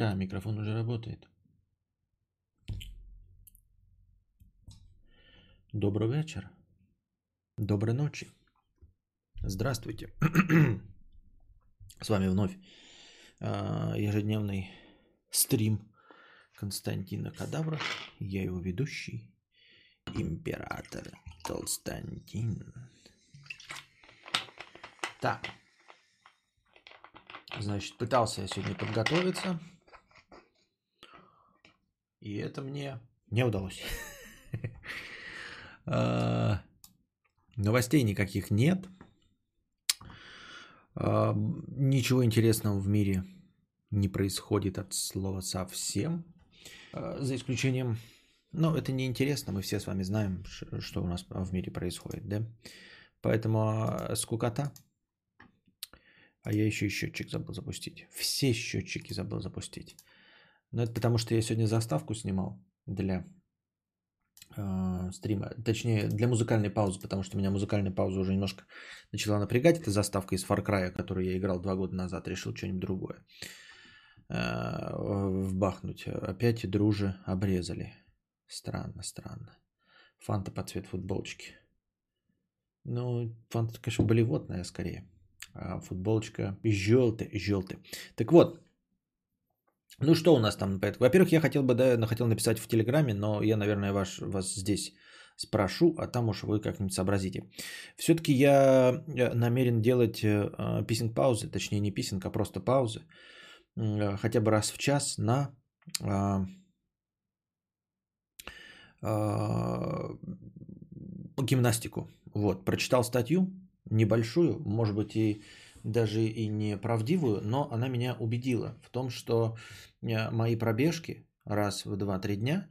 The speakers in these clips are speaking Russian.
Да, микрофон уже работает. Добрый вечер. Доброй ночи. Здравствуйте. С вами вновь а, ежедневный стрим Константина Кадавра. Я его ведущий, император Толстантин. Так. Значит, пытался я сегодня подготовиться. И это мне не удалось. А, новостей никаких нет. А, ничего интересного в мире не происходит от слова совсем. А, за исключением... Ну, это не интересно, мы все с вами знаем, что у нас в мире происходит, да? Поэтому скукота. А я еще и счетчик забыл запустить. Все счетчики забыл запустить. Но это потому, что я сегодня заставку снимал для э, стрима. Точнее, для музыкальной паузы, потому что меня музыкальная пауза уже немножко начала напрягать. Это заставка из Far Cry, которую я играл два года назад. Решил что-нибудь другое э, вбахнуть. Опять дружи обрезали. Странно, странно. Фанта под цвет футболочки. Ну, фанта, конечно, болевотная скорее. А футболочка желтая, желтая. Так вот, ну что у нас там? Во-первых, я хотел бы, да, хотел написать в Телеграме, но я, наверное, ваш, вас здесь спрошу, а там уж вы как-нибудь сообразите. Все-таки я э, намерен делать э, писинг-паузы, точнее не писинг, а просто паузы, э, хотя бы раз в час на гимнастику. Вот, прочитал статью, небольшую, может быть и даже и неправдивую, но она меня убедила в том, что э, мои пробежки раз в 2-3 дня,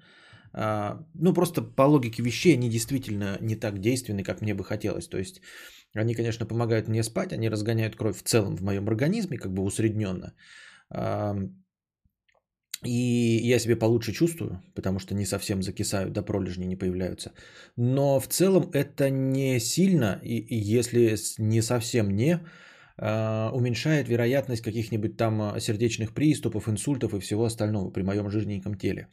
а, ну просто по логике вещей они действительно не так действенны, как мне бы хотелось. То есть они, конечно, помогают мне спать, они разгоняют кровь в целом в моем организме, как бы усредненно. И я себя получше чувствую, потому что не совсем закисают, да пролежни не появляются. Но в целом это не сильно, и, если не совсем не, уменьшает вероятность каких-нибудь там а, сердечных приступов, инсультов и всего остального при моем жирненьком теле.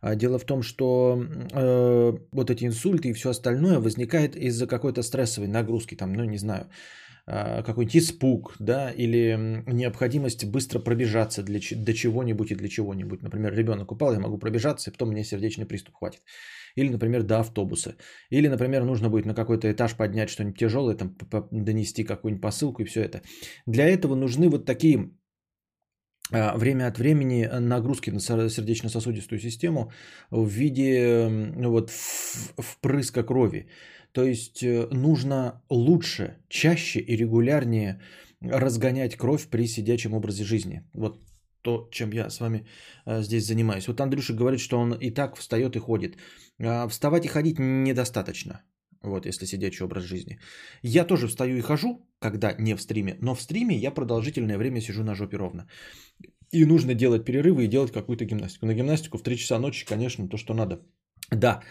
Дело в том, что э, вот эти инсульты и все остальное возникает из-за какой-то стрессовой нагрузки, там, ну не знаю, а, какой-нибудь испуг, да, или необходимость быстро пробежаться для, до чего-нибудь и для чего-нибудь. Например, ребенок упал, я могу пробежаться, и потом мне сердечный приступ хватит. Или, например, до автобуса. Или, например, нужно будет на какой-то этаж поднять что-нибудь тяжелое, там, донести какую-нибудь посылку и все это. Для этого нужны вот такие а, время от времени нагрузки на сердечно-сосудистую систему в виде ну, вот, впрыска крови. То есть э, нужно лучше, чаще и регулярнее разгонять кровь при сидячем образе жизни. Вот то, чем я с вами э, здесь занимаюсь. Вот Андрюша говорит, что он и так встает и ходит. А вставать и ходить недостаточно. Вот, если сидячий образ жизни. Я тоже встаю и хожу, когда не в стриме, но в стриме я продолжительное время сижу на жопе ровно. И нужно делать перерывы и делать какую-то гимнастику. На гимнастику в 3 часа ночи, конечно, то, что надо. Да,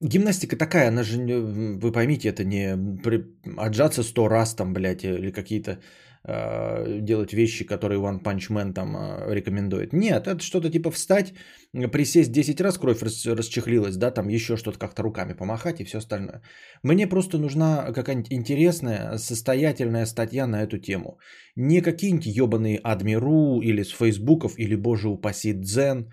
Гимнастика такая, она же, вы поймите, это не отжаться сто раз там, блядь, или какие-то э, делать вещи, которые One Punch Man там э, рекомендует. Нет, это что-то типа встать, присесть 10 раз, кровь рас, расчехлилась, да, там еще что-то как-то руками помахать и все остальное. Мне просто нужна какая-нибудь интересная, состоятельная статья на эту тему. Не какие-нибудь ебаные адмиру или с фейсбуков, или, боже упаси, дзен,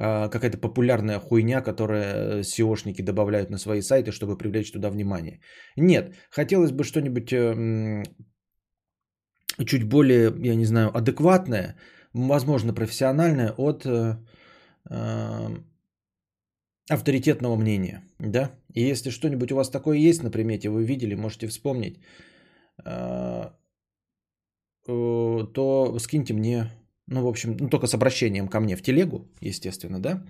какая-то популярная хуйня, которая SEOшники добавляют на свои сайты, чтобы привлечь туда внимание. Нет, хотелось бы что-нибудь эм, чуть более, я не знаю, адекватное, возможно, профессиональное от э, э, авторитетного мнения. Да? И если что-нибудь у вас такое есть на примете, вы видели, можете вспомнить, э, то скиньте мне ну, в общем, ну, только с обращением ко мне в телегу, естественно, да,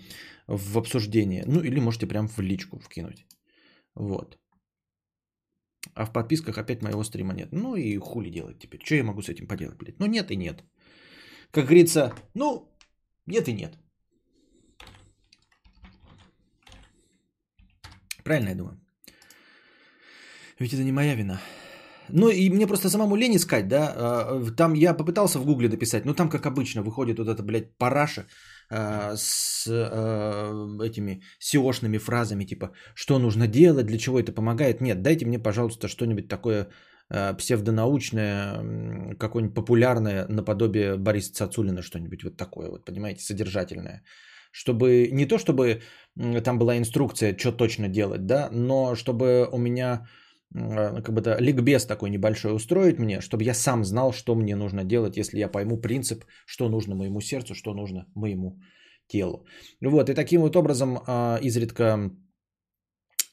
в обсуждение. Ну, или можете прям в личку вкинуть. Вот. А в подписках опять моего стрима нет. Ну и хули делать теперь? Что я могу с этим поделать, блядь? Ну нет и нет. Как говорится, ну, нет и нет. Правильно я думаю? Ведь это не моя вина. Ну и мне просто самому лень искать, да. А, там я попытался в гугле написать, ну там как обычно выходит вот эта, блядь, параша а, с а, этими seo фразами, типа, что нужно делать, для чего это помогает. Нет, дайте мне, пожалуйста, что-нибудь такое псевдонаучное, какое-нибудь популярное, наподобие Бориса Цацулина, что-нибудь вот такое, вот, понимаете, содержательное. Чтобы не то, чтобы там была инструкция, что точно делать, да, но чтобы у меня как бы это ликбез такой небольшой устроить мне, чтобы я сам знал, что мне нужно делать, если я пойму принцип, что нужно моему сердцу, что нужно моему телу. Вот, и таким вот образом а, изредка,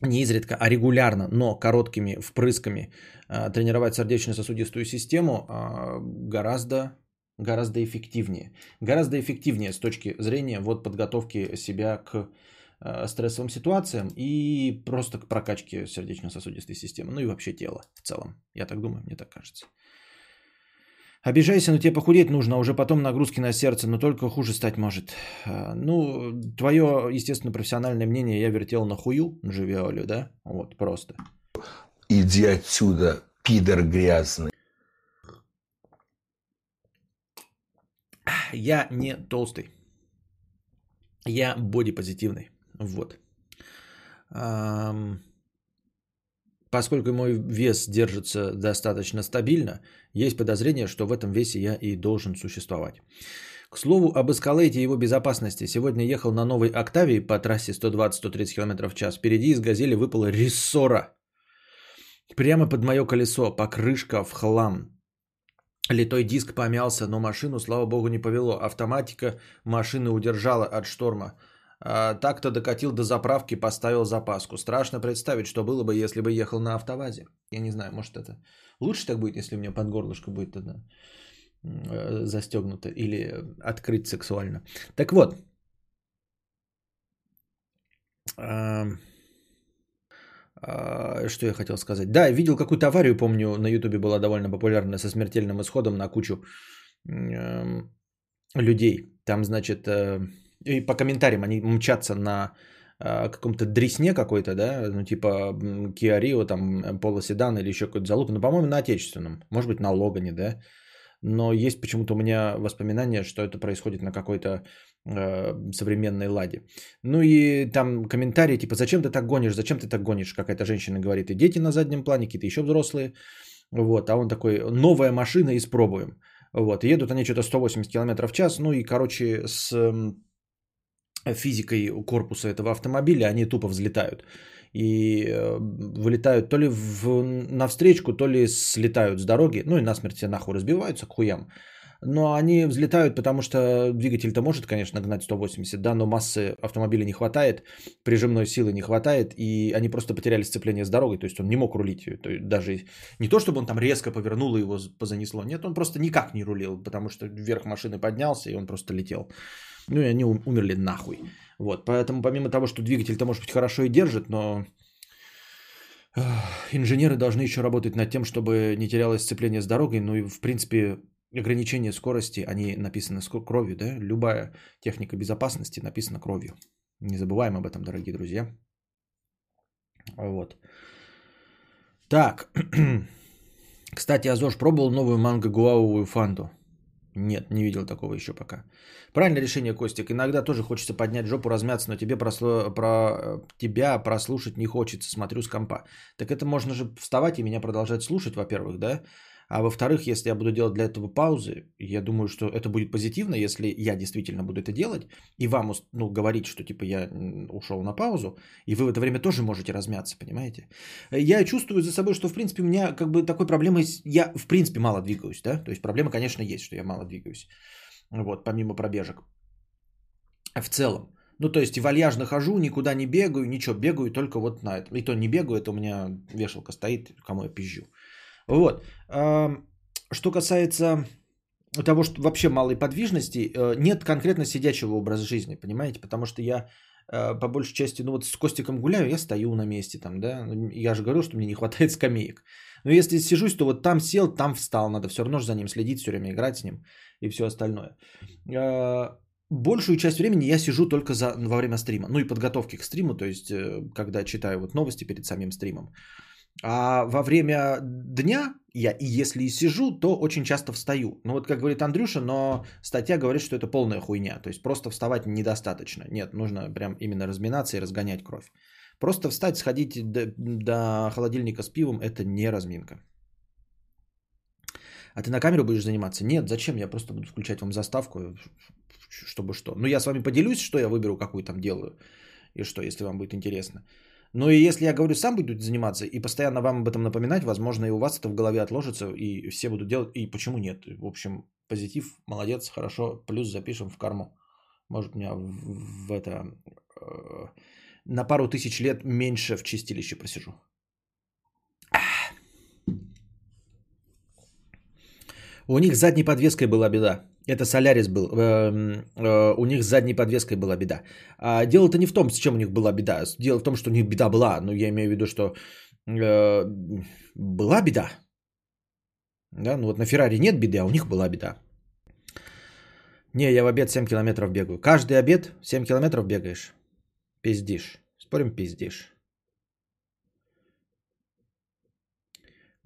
не изредка, а регулярно, но короткими впрысками а, тренировать сердечно-сосудистую систему а, гораздо гораздо эффективнее. Гораздо эффективнее с точки зрения вот подготовки себя к стрессовым ситуациям и просто к прокачке сердечно-сосудистой системы, ну и вообще тела в целом. Я так думаю, мне так кажется. Обижайся, но тебе похудеть нужно, а уже потом нагрузки на сердце, но только хуже стать может. Э, ну, твое, естественно, профессиональное мнение я вертел на хую, живиолю, да? Вот, просто. Иди отсюда, пидор грязный. Я не толстый. Я бодипозитивный. Вот. Поскольку мой вес держится достаточно стабильно, есть подозрение, что в этом весе я и должен существовать. К слову, об эскалейте и его безопасности. Сегодня ехал на новой Октавии по трассе 120-130 км в час. Впереди из газели выпала рессора. Прямо под мое колесо, покрышка в хлам. Литой диск помялся, но машину, слава богу, не повело. Автоматика машины удержала от шторма. А, так-то докатил до заправки, поставил запаску. Страшно представить, что было бы, если бы ехал на автовазе. Я не знаю, может это лучше так будет, если у меня под горлышко будет тогда э, застегнуто или открыть сексуально. Так вот, а, что я хотел сказать? Да, видел какую-то аварию, помню, на Ютубе была довольно популярная со смертельным исходом на кучу людей. Там, значит, э, и по комментариям они мчатся на э, каком-то дресне какой-то, да, ну типа Kia Rio, там полоседан или еще какой-то залуп, ну, по-моему, на отечественном, может быть, на Логане, да, но есть почему-то у меня воспоминания, что это происходит на какой-то э, современной ладе. Ну и там комментарии типа, зачем ты так гонишь, зачем ты так гонишь, какая-то женщина говорит, и дети на заднем плане, какие-то еще взрослые, вот, а он такой, новая машина, испробуем. Вот, едут они что-то 180 км в час, ну и, короче, с физикой корпуса этого автомобиля, они тупо взлетают. И э, вылетают то ли в, навстречку, то ли слетают с дороги, ну и насмерть все нахуй разбиваются к хуям. Но они взлетают, потому что двигатель-то может, конечно, гнать 180, да, но массы автомобиля не хватает, прижимной силы не хватает, и они просто потеряли сцепление с дорогой, то есть он не мог рулить. То есть даже не то, чтобы он там резко повернул и его позанесло, нет, он просто никак не рулил, потому что вверх машины поднялся, и он просто летел. Ну и они умерли нахуй. Вот, поэтому помимо того, что двигатель-то может быть хорошо и держит, но инженеры должны еще работать над тем, чтобы не терялось сцепление с дорогой, ну и в принципе ограничения скорости, они написаны кровью, да? Любая техника безопасности написана кровью. Не забываем об этом, дорогие друзья. Вот. Так. Кстати, Азош пробовал новую манго-гуавовую фанту? Нет, не видел такого еще пока. Правильное решение, Костик. Иногда тоже хочется поднять жопу, размяться, но тебе просло... про... тебя прослушать не хочется, смотрю с компа. Так это можно же вставать и меня продолжать слушать, во-первых, да? А во-вторых, если я буду делать для этого паузы, я думаю, что это будет позитивно, если я действительно буду это делать, и вам ну, говорить, что типа я ушел на паузу, и вы в это время тоже можете размяться, понимаете? Я чувствую за собой, что в принципе у меня как бы такой проблемы, я в принципе мало двигаюсь, да, то есть проблема, конечно, есть, что я мало двигаюсь, вот, помимо пробежек. В целом, ну, то есть и вальяжно хожу, никуда не бегаю, ничего, бегаю только вот на этом. И то не бегаю, это у меня вешалка стоит, кому я пизжу. Вот. Что касается того, что вообще малой подвижности, э, нет конкретно сидячего образа жизни, понимаете? Потому что я э, по большей части, ну вот с Костиком гуляю, я стою на месте там, да, я же говорю, что мне не хватает скамеек. Но если сижусь, то вот там сел, там встал, надо все равно за ним следить, все время играть с ним и все остальное. Э, большую часть времени я сижу только за, во время стрима, ну и подготовки к стриму, то есть когда читаю вот новости перед самим стримом. А во время дня я и если и сижу, то очень часто встаю. Ну вот как говорит Андрюша, но статья говорит, что это полная хуйня. То есть просто вставать недостаточно. Нет, нужно прям именно разминаться и разгонять кровь. Просто встать, сходить до, до холодильника с пивом – это не разминка. А ты на камеру будешь заниматься? Нет, зачем? Я просто буду включать вам заставку, чтобы что. Ну, я с вами поделюсь, что я выберу, какую там делаю. И что, если вам будет интересно. Но и если я говорю, сам буду заниматься и постоянно вам об этом напоминать, возможно, и у вас это в голове отложится, и все будут делать. И почему нет? В общем, позитив, молодец, хорошо, плюс запишем в карму. Может, у меня в, в это э, на пару тысяч лет меньше в чистилище просижу. У них с задней подвеской была беда. Это Солярис был. Эм, э, у них с задней подвеской была беда. Дело-то не в том, с чем у них была беда. Дело в том, что у них беда была. Но я имею в виду, что э, была беда. Да, ну вот на Феррари нет беды, а у них была беда. Не, я в обед 7 километров бегаю. Каждый обед 7 километров бегаешь. Пиздишь. Спорим, пиздишь.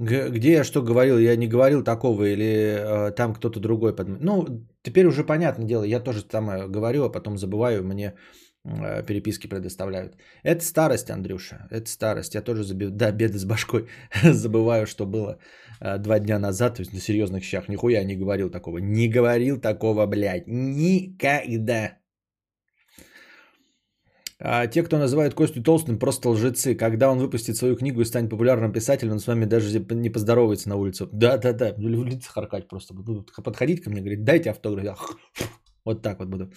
Где я что говорил? Я не говорил такого, или э, там кто-то другой. Под... Ну, теперь уже понятное дело, я тоже э, говорю, а потом забываю, мне э, переписки предоставляют. Это старость, Андрюша, это старость. Я тоже забив... да, беды с башкой забываю, что было э, два дня назад, то есть на серьезных щах. Нихуя не говорил такого. Не говорил такого, блядь, никогда. А те, кто называют Костю Толстым, просто лжецы. Когда он выпустит свою книгу и станет популярным писателем, он с вами даже не поздоровается на улице. Да-да-да, в лицо харкать просто. Будут подходить ко мне, говорить, дайте автограф. Вот так вот буду.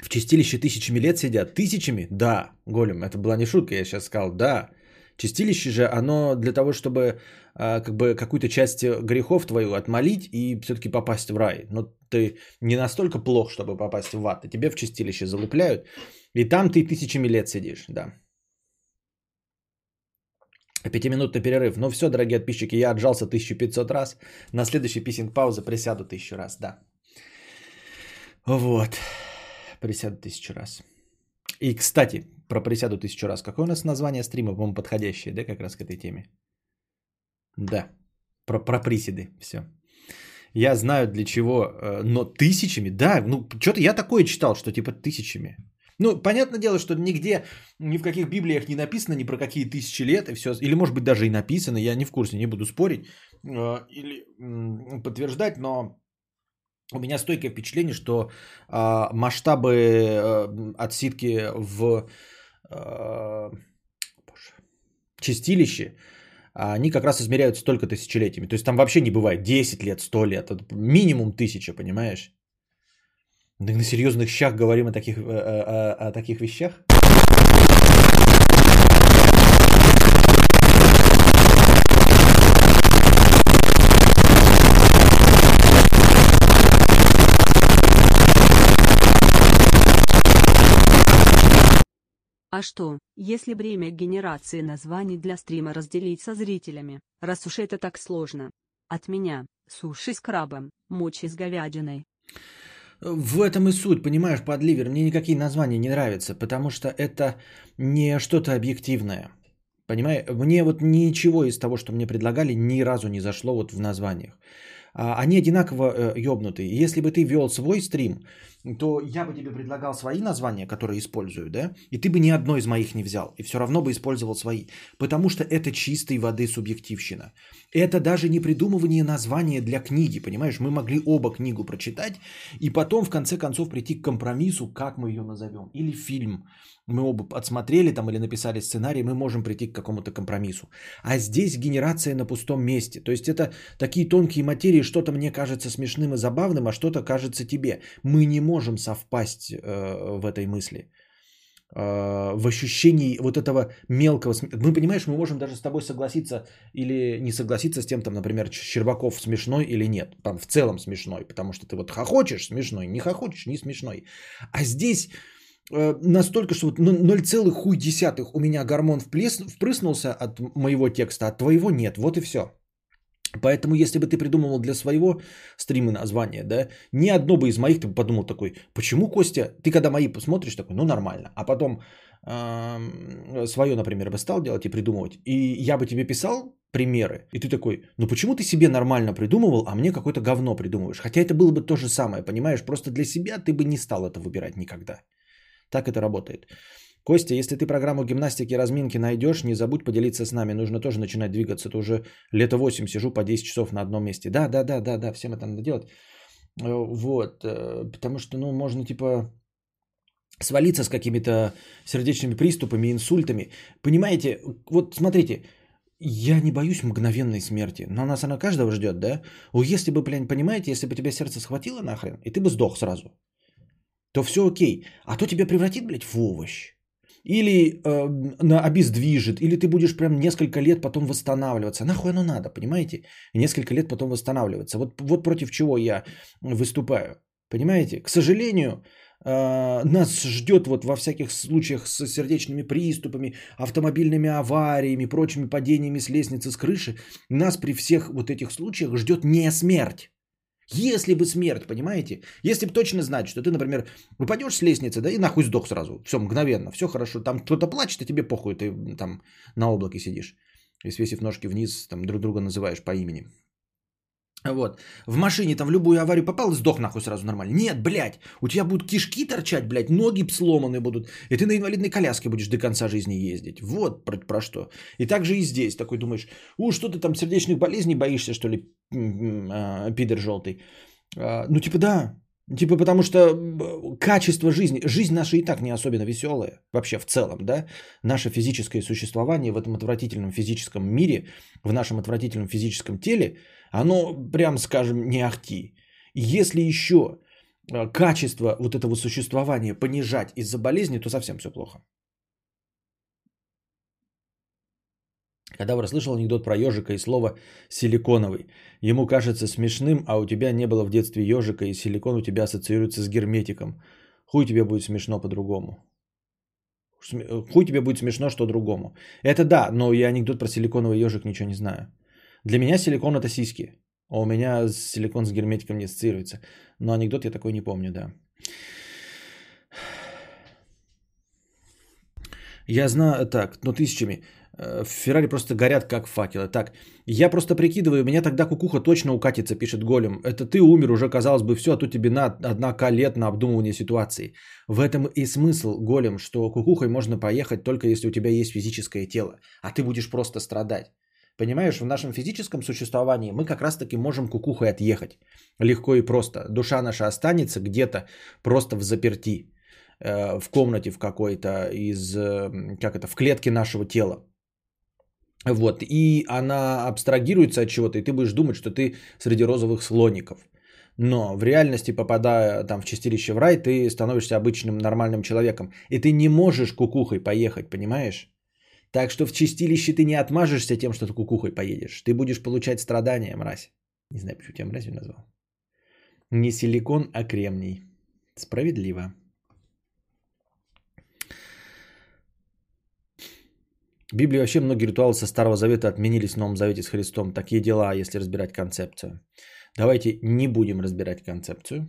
В чистилище тысячами лет сидят. Тысячами? Да, голем. Это была не шутка, я сейчас сказал. Да. Чистилище же, оно для того, чтобы а, как бы какую-то часть грехов твою отмолить и все-таки попасть в рай. Но ты не настолько плох, чтобы попасть в ад, и тебе в чистилище залупляют, и там ты тысячами лет сидишь, да. Пятиминутный перерыв. Ну все, дорогие подписчики, я отжался 1500 раз. На следующий писинг паузы присяду тысячу раз, да. Вот. Присяду тысячу раз. И, кстати, про присяду тысячу раз. Какое у нас название стрима, по-моему, подходящее, да, как раз к этой теме? Да, про, про приседы, все. Я знаю для чего, э, но тысячами, да, ну, что-то я такое читал, что типа тысячами. Ну, понятное дело, что нигде, ни в каких библиях не написано ни про какие тысячи лет и все. Или, может быть, даже и написано, я не в курсе, не буду спорить э, или подтверждать, но у меня стойкое впечатление, что а, масштабы э, отсидки в боже, чистилище они как раз измеряются только тысячелетиями. То есть там вообще не бывает 10 лет, 100 лет, минимум тысяча, понимаешь? Да на серьезных щах говорим о таких, о, э, э, о, о таких вещах. А что, если время генерации названий для стрима разделить со зрителями, раз уж это так сложно? От меня, суши с крабом, мочи с говядиной. В этом и суть, понимаешь, подливер, мне никакие названия не нравятся, потому что это не что-то объективное. Понимаешь, мне вот ничего из того, что мне предлагали, ни разу не зашло вот в названиях. А, они одинаково э, ёбнутые. Если бы ты вел свой стрим, то я бы тебе предлагал свои названия, которые использую, да, и ты бы ни одно из моих не взял, и все равно бы использовал свои, потому что это чистой воды субъективщина. Это даже не придумывание названия для книги, понимаешь, мы могли оба книгу прочитать, и потом в конце концов прийти к компромиссу, как мы ее назовем, или фильм, мы оба отсмотрели там или написали сценарий, мы можем прийти к какому-то компромиссу. А здесь генерация на пустом месте. То есть это такие тонкие материи, что-то мне кажется смешным и забавным, а что-то кажется тебе. Мы не можем совпасть э, в этой мысли. Э, в ощущении вот этого мелкого... Мы, понимаешь, мы можем даже с тобой согласиться или не согласиться с тем, там, например, Щербаков смешной или нет. Там в целом смешной, потому что ты вот хохочешь смешной, не хохочешь не смешной. А здесь Э, настолько, что вот 0, хуй десятых у меня гормон вплес, впрыснулся от моего текста, а твоего нет. Вот и все. Поэтому, если бы ты придумывал для своего стрима название, да, ни одно бы из моих ты бы подумал такой, почему, Костя, ты когда мои посмотришь, такой, ну нормально, а потом э, свое, например, бы стал делать и придумывать, и я бы тебе писал примеры, и ты такой, ну почему ты себе нормально придумывал, а мне какое-то говно придумываешь, хотя это было бы то же самое, понимаешь, просто для себя ты бы не стал это выбирать никогда. Так это работает. Костя, если ты программу гимнастики и разминки найдешь, не забудь поделиться с нами. Нужно тоже начинать двигаться. То уже лето 8 сижу по 10 часов на одном месте. Да, да, да, да, да, всем это надо делать. Э, вот, э, потому что, ну, можно типа свалиться с какими-то сердечными приступами, инсультами. Понимаете, вот смотрите, я не боюсь мгновенной смерти, но нас она каждого ждет, да? О, если бы, блин, понимаете, если бы тебя сердце схватило нахрен, и ты бы сдох сразу, то все окей. А то тебя превратит, блядь, в овощ или э, на, обездвижит, или ты будешь прям несколько лет потом восстанавливаться. Нахуй оно надо, понимаете? несколько лет потом восстанавливаться. Вот, вот против чего я выступаю. Понимаете? К сожалению, э, нас ждет вот во всяких случаях с сердечными приступами, автомобильными авариями, прочими падениями с лестницы, с крыши. Нас при всех вот этих случаях ждет не смерть. Если бы смерть, понимаете? Если бы точно знать, что ты, например, упадешь с лестницы, да, и нахуй сдох сразу. Все, мгновенно, все хорошо. Там кто-то плачет, а тебе похуй, ты там на облаке сидишь. И свесив ножки вниз, там друг друга называешь по имени. Вот. В машине там в любую аварию попал сдох нахуй сразу нормально. Нет, блядь, у тебя будут кишки торчать, блядь, ноги сломаны будут. И ты на инвалидной коляске будешь до конца жизни ездить. Вот про, про что. И также и здесь. Такой думаешь, у, что ты там сердечных болезней боишься, что ли, пидор желтый. А, ну, типа, да. Типа, потому что качество жизни, жизнь наша и так не особенно веселая, вообще в целом, да, наше физическое существование в этом отвратительном физическом мире, в нашем отвратительном физическом теле, оно, прям скажем, не ахти. Если еще а, качество вот этого существования понижать из-за болезни, то совсем все плохо. Когда слышал анекдот про ежика и слово «силиконовый». Ему кажется смешным, а у тебя не было в детстве ежика, и силикон у тебя ассоциируется с герметиком. Хуй тебе будет смешно по-другому. Хуй тебе будет смешно, что другому. Это да, но я анекдот про силиконовый ежик ничего не знаю. Для меня силикон это сиськи. А у меня силикон с герметиком не ассоциируется. Но анекдот я такой не помню, да. Я знаю, так, ну тысячами. Э, в Феррари просто горят как факелы. Так, я просто прикидываю, меня тогда кукуха точно укатится, пишет Голем. Это ты умер уже, казалось бы, все, а тут тебе на одна лет на обдумывание ситуации. В этом и смысл, Голем, что кукухой можно поехать только если у тебя есть физическое тело, а ты будешь просто страдать. Понимаешь, в нашем физическом существовании мы как раз-таки можем кукухой отъехать. Легко и просто. Душа наша останется где-то просто в заперти. Э, в комнате в какой-то из, э, как это, в клетке нашего тела. Вот, и она абстрагируется от чего-то, и ты будешь думать, что ты среди розовых слоников. Но в реальности, попадая там в чистилище в рай, ты становишься обычным нормальным человеком. И ты не можешь кукухой поехать, понимаешь? Так что в чистилище ты не отмажешься тем, что ты кукухой поедешь. Ты будешь получать страдания, мразь. Не знаю, почему тебя мразью назвал. Не силикон, а кремний. Справедливо. В Библии вообще многие ритуалы со Старого Завета отменились в Новом Завете с Христом. Такие дела, если разбирать концепцию. Давайте не будем разбирать концепцию.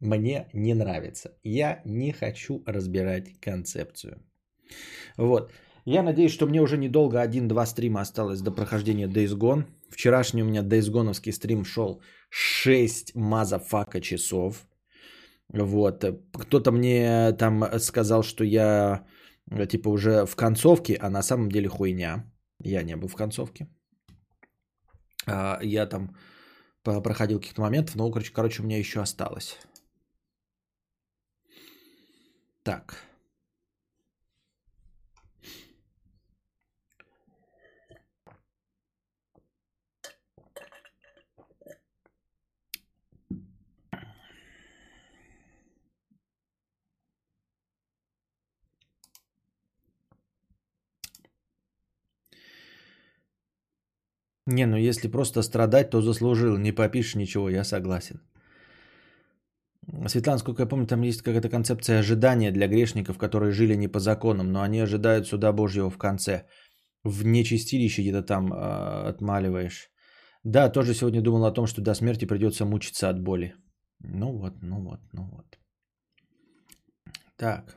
Мне не нравится. Я не хочу разбирать концепцию. Вот. Я надеюсь, что мне уже недолго один-два стрима осталось до прохождения Days Gone. Вчерашний у меня Days Gone стрим шел 6 motherfucker часов. Вот. Кто-то мне там сказал, что я типа уже в концовке, а на самом деле хуйня. Я не был в концовке. А, я там проходил каких-то моментов, но, короче, короче, у меня еще осталось. Так. Не, ну если просто страдать, то заслужил. Не попишешь ничего, я согласен. Светлана, сколько я помню, там есть какая-то концепция ожидания для грешников, которые жили не по законам, но они ожидают суда Божьего в конце. В нечистилище где-то там э, отмаливаешь. Да, тоже сегодня думал о том, что до смерти придется мучиться от боли. Ну вот, ну вот, ну вот. Так.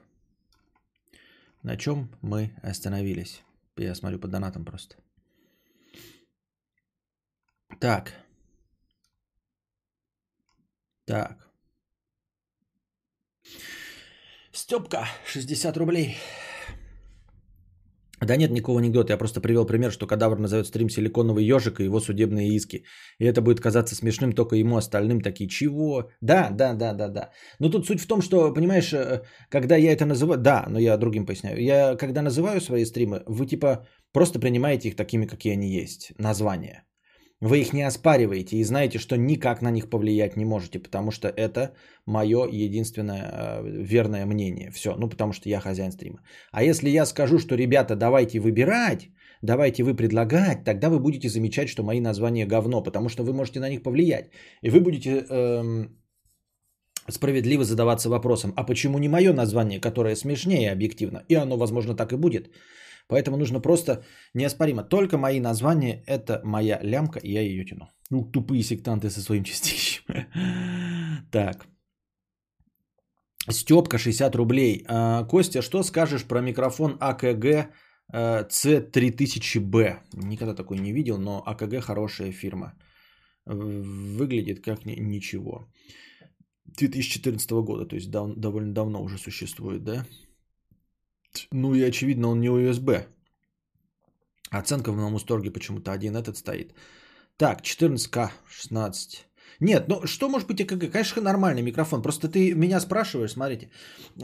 На чем мы остановились? Я смотрю по донатам просто. Так. Так. Степка, 60 рублей. Да нет никакого анекдота, я просто привел пример, что кадавр назовет стрим силиконовый ежик и его судебные иски. И это будет казаться смешным только ему, остальным такие, чего? Да, да, да, да, да. Но тут суть в том, что, понимаешь, э, когда я это называю, да, но я другим поясняю. Я когда называю свои стримы, вы типа просто принимаете их такими, какие они есть, названия. Вы их не оспариваете и знаете, что никак на них повлиять не можете, потому что это мое единственное э, верное мнение. Все, ну потому что я хозяин стрима. А если я скажу, что ребята, давайте выбирать, давайте вы предлагать, тогда вы будете замечать, что мои названия говно, потому что вы можете на них повлиять. И вы будете эм, справедливо задаваться вопросом, а почему не мое название, которое смешнее объективно? И оно, возможно, так и будет. Поэтому нужно просто неоспоримо. Только мои названия – это моя лямка, и я ее тяну. Ну, тупые сектанты со своим частищем. Так. Степка, 60 рублей. А, Костя, что скажешь про микрофон АКГ C3000B? Никогда такой не видел, но АКГ хорошая фирма. Выглядит как ничего. 2014 года, то есть довольно давно уже существует, да? Ну и очевидно он не USB. Оценка в новом усторге почему-то один этот стоит. Так, 14К, 16. Нет, ну что может быть ЭКГ? Конечно, нормальный микрофон. Просто ты меня спрашиваешь, смотрите,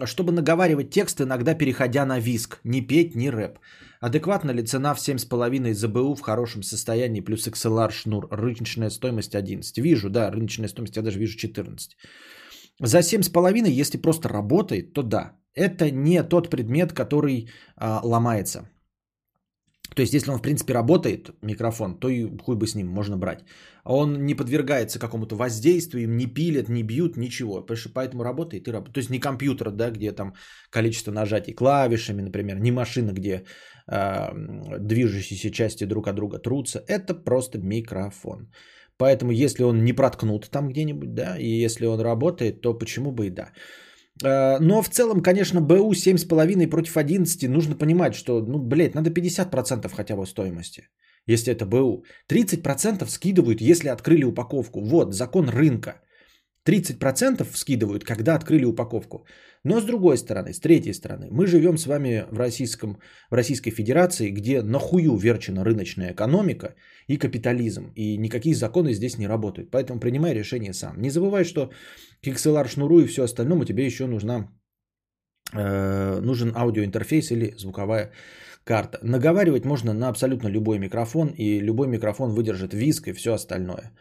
чтобы наговаривать текст, иногда переходя на виск. Не петь, не рэп. Адекватна ли цена в 7,5 ЗБУ в хорошем состоянии плюс XLR шнур? Рыночная стоимость 11. Вижу, да, рыночная стоимость, я даже вижу 14. За 7,5, если просто работает, то да. Это не тот предмет, который а, ломается. То есть, если он, в принципе, работает, микрофон, то и хуй бы с ним можно брать. Он не подвергается какому-то воздействию, им не пилят, не бьют, ничего. Поэтому работает и работает. То есть, не компьютер, да, где там количество нажатий клавишами, например, не машина, где э, движущиеся части друг от друга трутся. Это просто микрофон. Поэтому, если он не проткнут там где-нибудь, да, и если он работает, то почему бы и да. Э, но в целом, конечно, БУ 7,5 против 11 нужно понимать, что, ну, блядь, надо 50% хотя бы стоимости, если это БУ. 30% скидывают, если открыли упаковку. Вот, закон рынка. 30% скидывают, когда открыли упаковку. Но с другой стороны, с третьей стороны, мы живем с вами в, российском, в Российской Федерации, где нахую верчена рыночная экономика и капитализм. И никакие законы здесь не работают. Поэтому принимай решение сам. Не забывай, что к XLR шнуру и все остальное тебе еще нужна, э, нужен аудиоинтерфейс или звуковая карта. Наговаривать можно на абсолютно любой микрофон, и любой микрофон выдержит виск и все остальное.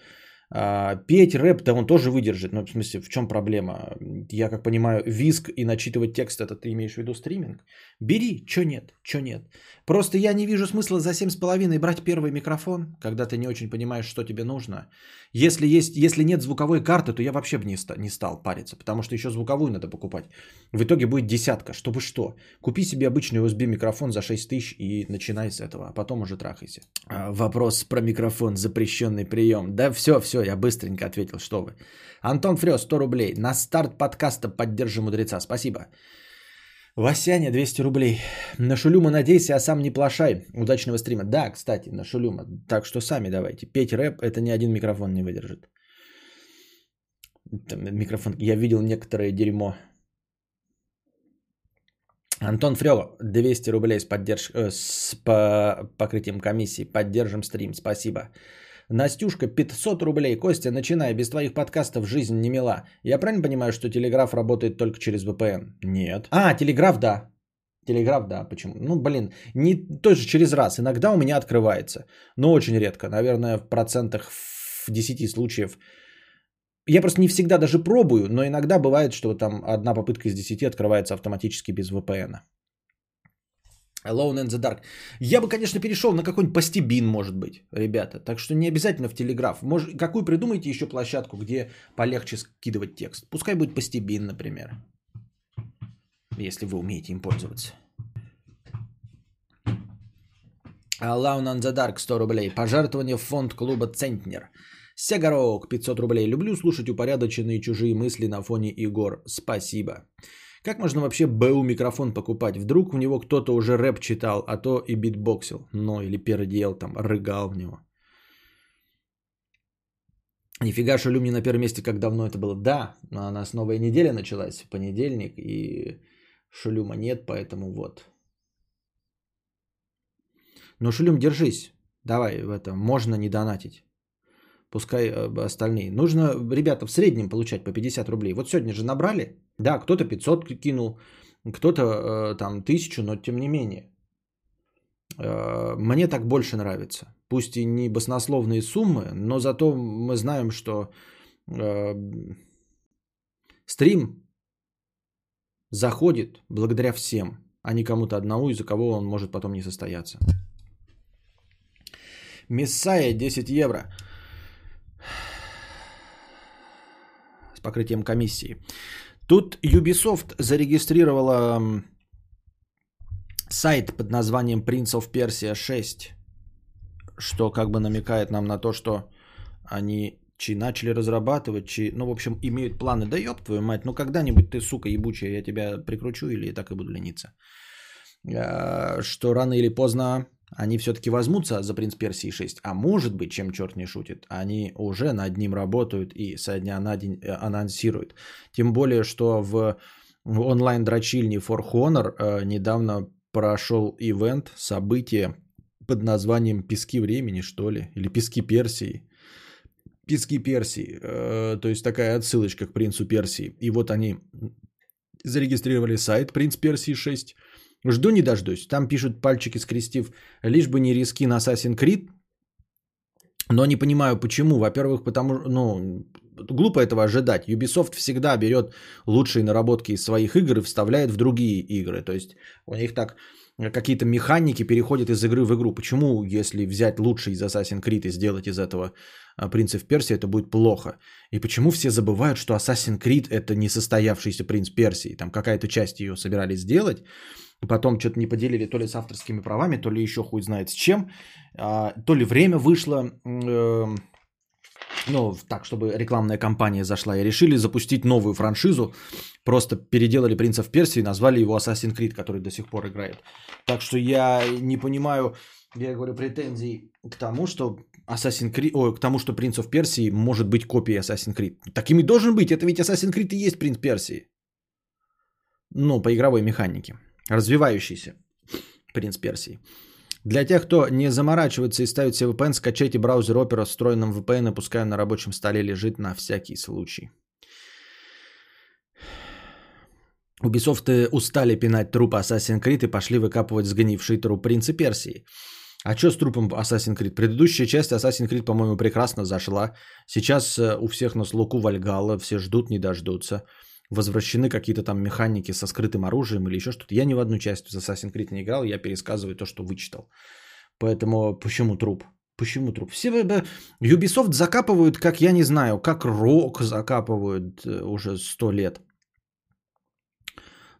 А, петь рэп, да он тоже выдержит. Ну, в смысле, в чем проблема? Я как понимаю, виск и начитывать текст, это ты имеешь в виду стриминг? Бери, что нет, что нет. Просто я не вижу смысла за 7,5 брать первый микрофон, когда ты не очень понимаешь, что тебе нужно. Если, есть, если нет звуковой карты, то я вообще бы не, не стал париться, потому что еще звуковую надо покупать. В итоге будет десятка, чтобы что. Купи себе обычный USB микрофон за 6 тысяч и начинай с этого, а потом уже трахайся. А, вопрос про микрофон, запрещенный прием. Да все, все, я быстренько ответил, что вы. Антон Фрёс, 100 рублей. На старт подкаста поддержи мудреца. Спасибо. Васяня, 200 рублей. На Шулюма надейся, а сам не плашай. Удачного стрима. Да, кстати, на Шулюма. Так что сами давайте. Петь рэп, это ни один микрофон не выдержит. Там микрофон, я видел некоторое дерьмо. Антон Фрёва, 200 рублей с, поддерж... Э, с по... покрытием комиссии. Поддержим стрим, спасибо. Настюшка, 500 рублей. Костя, начинай. Без твоих подкастов жизнь не мила. Я правильно понимаю, что Телеграф работает только через VPN? Нет. А, Телеграф, да. Телеграф, да, почему? Ну, блин, не тоже через раз. Иногда у меня открывается, но очень редко. Наверное, в процентах в 10 случаев. Я просто не всегда даже пробую, но иногда бывает, что там одна попытка из 10 открывается автоматически без VPN. Alone in the Dark. Я бы, конечно, перешел на какой-нибудь постебин, может быть, ребята. Так что не обязательно в Телеграф. Может, какую придумайте еще площадку, где полегче скидывать текст? Пускай будет постебин, например. Если вы умеете им пользоваться. Alone on the Dark 100 рублей. Пожертвование в фонд клуба Центнер. Сегорок 500 рублей. Люблю слушать упорядоченные чужие мысли на фоне Игор. Спасибо. Как можно вообще БУ микрофон покупать? Вдруг в него кто-то уже рэп читал, а то и битбоксил. Ну, или пердел там, рыгал в него. Нифига, что Люмни на первом месте, как давно это было. Да, у нас новая неделя началась понедельник, и Шулюма нет, поэтому вот. Но Шулюм, держись. Давай, в это можно не донатить. Пускай э, остальные. Нужно, ребята, в среднем получать по 50 рублей. Вот сегодня же набрали. Да, кто-то 500 кинул, кто-то э, там 1000, но тем не менее. Э, мне так больше нравится. Пусть и не баснословные суммы, но зато мы знаем, что э, стрим заходит благодаря всем, а не кому-то одному, из-за кого он может потом не состояться. Мессая 10 евро. С покрытием комиссии. Тут Ubisoft зарегистрировала сайт под названием Prince of Persia 6, что как бы намекает нам на то, что они чи начали разрабатывать, чи, ну, в общем, имеют планы, да ёб твою мать, ну, когда-нибудь ты, сука, ебучая, я тебя прикручу или так и буду лениться. А, что рано или поздно они все-таки возьмутся за «Принц Персии 6», а может быть, чем черт не шутит, они уже над ним работают и со дня на день э, анонсируют. Тем более, что в онлайн-дрочильне For Honor э, недавно прошел ивент, событие под названием «Пески времени», что ли, или «Пески Персии». «Пески Персии», э, то есть такая отсылочка к «Принцу Персии». И вот они зарегистрировали сайт «Принц Персии 6», Жду не дождусь. Там пишут пальчики скрестив, лишь бы не риски на Assassin's Creed. Но не понимаю, почему. Во-первых, потому ну, глупо этого ожидать. Ubisoft всегда берет лучшие наработки из своих игр и вставляет в другие игры. То есть у них так какие-то механики переходят из игры в игру. Почему, если взять лучший из Assassin's Creed и сделать из этого Принца Персии, это будет плохо? И почему все забывают, что Assassin's Creed это не состоявшийся Принц Персии? Там какая-то часть ее собирались сделать, потом что-то не поделили то ли с авторскими правами, то ли еще хуй знает с чем, а, то ли время вышло, э, ну, так, чтобы рекламная кампания зашла, и решили запустить новую франшизу, просто переделали «Принца в Персии» и назвали его Assassin's Creed, который до сих пор играет. Так что я не понимаю, я говорю, претензий к тому, что Assassin's Creed, ой, к тому, что «Принц в Персии» может быть копией Assassin's Creed. Такими должен быть, это ведь Assassin's Creed и есть «Принц Персии». Ну, по игровой механике. Развивающийся принц Персии. Для тех, кто не заморачивается и ставит себе VPN, скачайте браузер Opera с встроенным VPN и пускай на рабочем столе лежит на всякий случай. Ubisoft устали пинать труп Assassin's Creed и пошли выкапывать сгнивший труп принца Персии. А что с трупом Assassin's Creed? Предыдущая часть Assassin's Creed, по-моему, прекрасно зашла. Сейчас э, у всех на слугу Вальгала, все ждут, не дождутся возвращены какие-то там механики со скрытым оружием или еще что-то. Я ни в одну часть из Assassin's Creed не играл, я пересказываю то, что вычитал. Поэтому почему труп? Почему труп? Все Ubisoft закапывают, как я не знаю, как рок закапывают э, уже сто лет.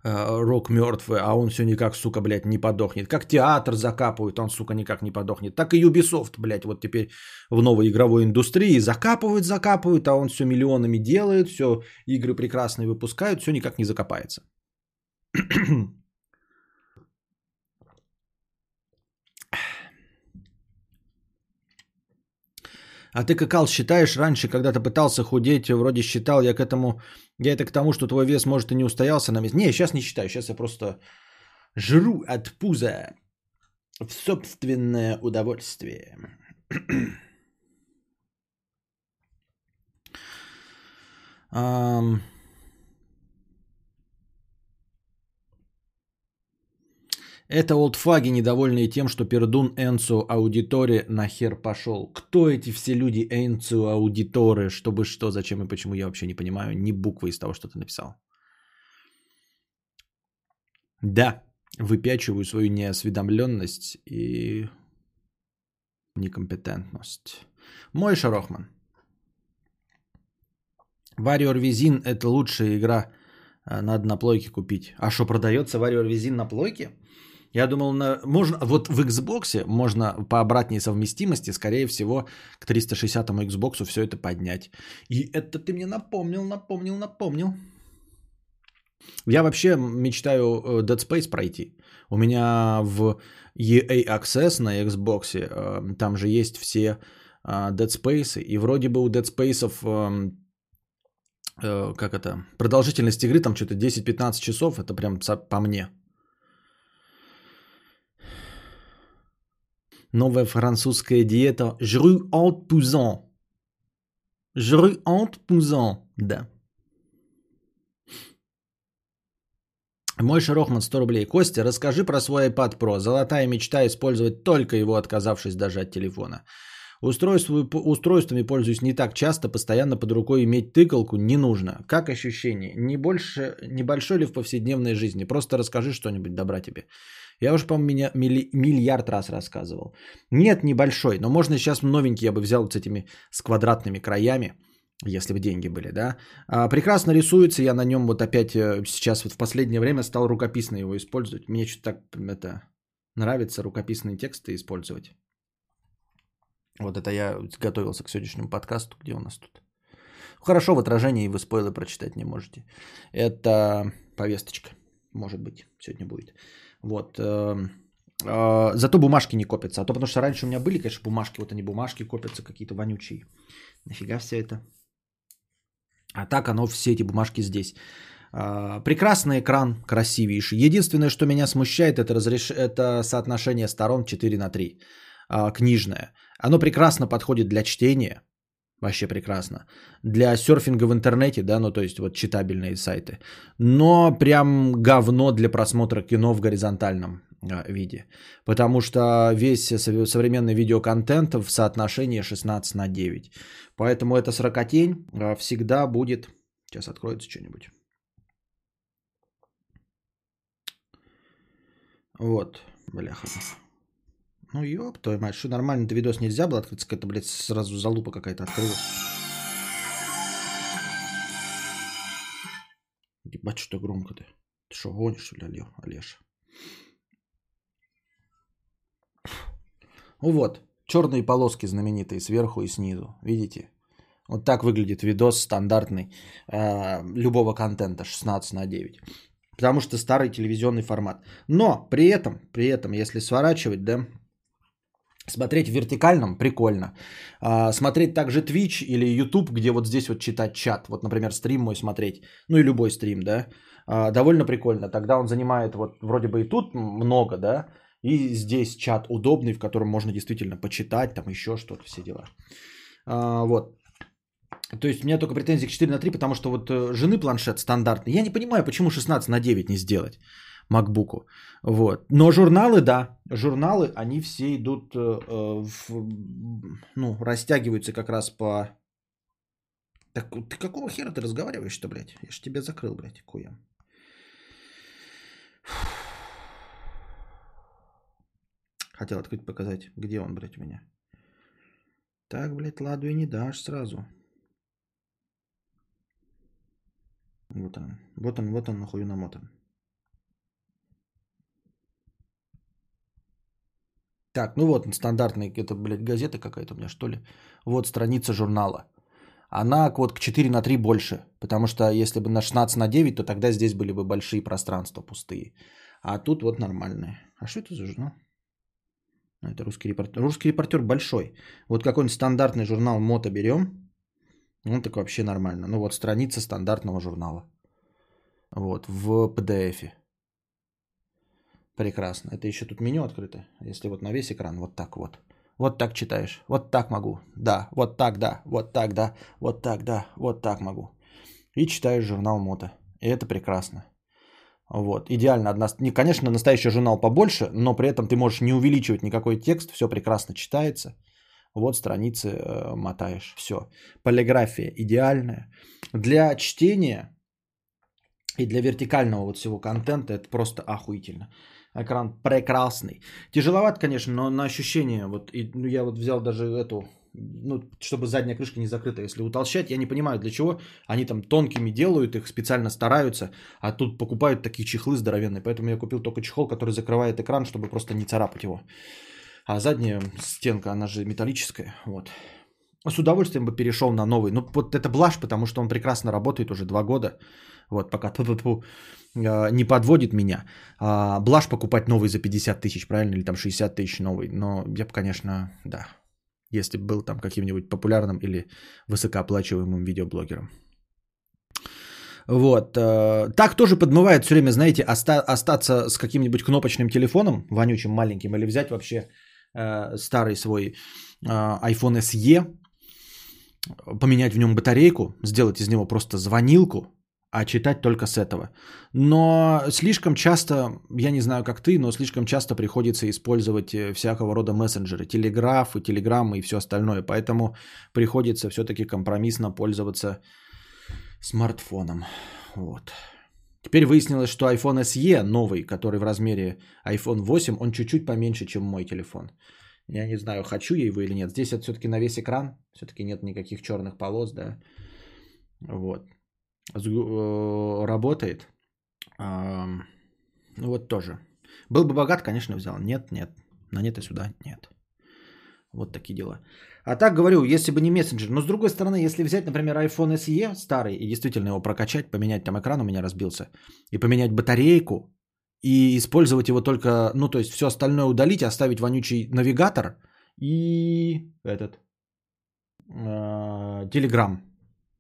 Э, рок мертвый, а он все никак, сука, блядь, не подохнет. Как театр закапывают, он, сука, никак не подохнет. Так и Ubisoft, блядь, вот теперь в новой игровой индустрии закапывают, закапывают, а он все миллионами делает, все игры прекрасные выпускают, все никак не закопается. А ты, Какал, считаешь, раньше, когда ты пытался худеть, вроде считал, я к этому, я это к тому, что твой вес, может, и не устоялся на месте. Не, сейчас не считаю, сейчас я просто жру от пуза в собственное удовольствие. um... Это олдфаги, недовольные тем, что Пердун Энцу Аудиторе нахер пошел. Кто эти все люди Энцу Аудиторе? Чтобы что, зачем и почему, я вообще не понимаю. Ни буквы из того, что ты написал. Да, выпячиваю свою неосведомленность и некомпетентность. Мой Шарохман. Warrior Визин это лучшая игра. Надо на плойке купить. А что, продается Warrior Визин на плойке? Я думал, на... можно, вот в Xbox можно по обратной совместимости, скорее всего, к 360 Xbox все это поднять. И это ты мне напомнил, напомнил, напомнил. Я вообще мечтаю э, Dead Space пройти. У меня в EA Access на Xbox, э, там же есть все а, Dead Space, и вроде бы у Dead Space, э, как это, продолжительность игры там что-то 10-15 часов, это прям по мне. Новая французская диета Жру от пузан. Жру от пузан, да. Мой Шерохман 100 рублей. Костя, расскажи про свой iPad Pro. Золотая мечта использовать только его, отказавшись даже от телефона. Устройство, устройствами пользуюсь не так часто, постоянно под рукой иметь тыкалку не нужно. Как ощущение? Не больше, небольшой ли в повседневной жизни? Просто расскажи что-нибудь, добра тебе. Я уже, по-моему, меня милли, миллиард раз рассказывал. Нет, небольшой, но можно сейчас новенький я бы взял с этими с квадратными краями, если бы деньги были, да. А, прекрасно рисуется, я на нем вот опять э, сейчас вот в последнее время стал рукописно его использовать. Мне что-то так это нравится рукописные тексты использовать. Вот это я готовился к сегодняшнему подкасту, где у нас тут. Хорошо, в отражении вы спойлы прочитать не можете. Это повесточка, может быть, сегодня будет. Вот. Эм, а, зато бумажки не копятся. А то потому что раньше у меня были, конечно, бумажки. Вот они бумажки копятся какие-то вонючие. Нафига все это? А так оно, все эти бумажки здесь. А, прекрасный экран, красивейший. Единственное, что меня смущает, это, разреш... это соотношение сторон 4 на 3. А, книжное. Оно прекрасно подходит для чтения. Вообще прекрасно. Для серфинга в интернете, да, ну то есть вот читабельные сайты. Но прям говно для просмотра кино в горизонтальном а, виде. Потому что весь современный видеоконтент в соотношении 16 на 9. Поэтому эта сорокотень а, всегда будет... Сейчас откроется что-нибудь. Вот, бляха. Ну ёб твою мать, что нормально-то видос нельзя было открыться, какая-то, блядь, сразу залупа какая-то открылась. Ебать, что громко-то. Ты что, гонишь, что ли, Олеж? Ну вот, черные полоски знаменитые сверху и снизу. Видите? Вот так выглядит видос стандартный э, любого контента 16 на 9. Потому что старый телевизионный формат. Но при этом, при этом, если сворачивать, да, Смотреть в вертикальном прикольно. А, смотреть также Twitch или YouTube, где вот здесь вот читать чат. Вот, например, стрим мой смотреть. Ну и любой стрим, да. А, довольно прикольно. Тогда он занимает вот вроде бы и тут много, да. И здесь чат удобный, в котором можно действительно почитать, там еще что-то, все дела. А, вот. То есть у меня только претензии к 4 на 3, потому что вот э, жены планшет стандартный. Я не понимаю, почему 16 на 9 не сделать. MacBook. Вот. Но журналы, да, журналы, они все идут, э, э, в, ну, растягиваются как раз по... Так ты какого хера ты разговариваешь-то, блядь? Я же тебя закрыл, блядь, куем. Хотел открыть, показать, где он, блядь, у меня. Так, блядь, ладу и не дашь сразу. Вот он. Вот он, вот он нахуй намотан. Так, ну вот стандартная, это, блядь, газета какая-то у меня, что ли. Вот страница журнала. Она вот к 4 на 3 больше. Потому что если бы на 16 на 9, то тогда здесь были бы большие пространства пустые. А тут вот нормальные. А что это за журнал? А, это русский репортер. Русский репортер большой. Вот какой-нибудь стандартный журнал Мото берем. Он так вообще нормально. Ну вот страница стандартного журнала. Вот, в PDF. Прекрасно. Это еще тут меню открыто. Если вот на весь экран, вот так вот. Вот так читаешь. Вот так могу. Да, вот так, да. Вот так, да. Вот так, да. Вот так могу. И читаешь журнал Мото. И это прекрасно. Вот, идеально. Одна... Не, конечно, настоящий журнал побольше, но при этом ты можешь не увеличивать никакой текст, все прекрасно читается. Вот страницы э, мотаешь, все. Полиграфия идеальная. Для чтения и для вертикального вот всего контента это просто охуительно. Экран прекрасный. Тяжеловат, конечно, но на ощущение, вот и, ну, я вот взял даже эту ну, чтобы задняя крышка не закрыта. Если утолщать, я не понимаю, для чего они там тонкими делают, их специально стараются, а тут покупают такие чехлы здоровенные. Поэтому я купил только чехол, который закрывает экран, чтобы просто не царапать его. А задняя стенка, она же металлическая. Вот. С удовольствием бы перешел на новый. Ну, вот это блажь, потому что он прекрасно работает уже два года. Вот, пока тьфу-тьфу-тьфу, а, не подводит меня. А, блажь покупать новый за 50 тысяч, правильно? Или там 60 тысяч новый. Но я бы, конечно, да. Если бы был там каким-нибудь популярным или высокооплачиваемым видеоблогером. Вот. э, Так тоже подмывает все время, знаете, оста- остаться с каким-нибудь кнопочным телефоном, вонючим, маленьким, или взять вообще э, старый свой э, iPhone SE, поменять в нем батарейку, сделать из него просто звонилку, а читать только с этого. Но слишком часто, я не знаю как ты, но слишком часто приходится использовать э, всякого рода мессенджеры, телеграфы, телеграммы и все остальное. Поэтому приходится все-таки компромиссно пользоваться смартфоном. Вот. Теперь выяснилось, что iPhone SE новый, который в размере iPhone 8, он чуть-чуть поменьше, чем мой телефон. Я не знаю, хочу я его или нет. Здесь это все-таки на весь экран, все-таки нет никаких черных полос, да. Вот. Э, Работает. Ну вот тоже. Был бы богат, конечно, взял. Нет, нет. На нет и сюда нет. Вот такие дела. А так говорю, если бы не мессенджер. Но с другой стороны, если взять, например, iPhone SE старый и действительно его прокачать, поменять там экран у меня разбился, и поменять батарейку, и использовать его только, ну то есть все остальное удалить, оставить вонючий навигатор и этот э, Telegram.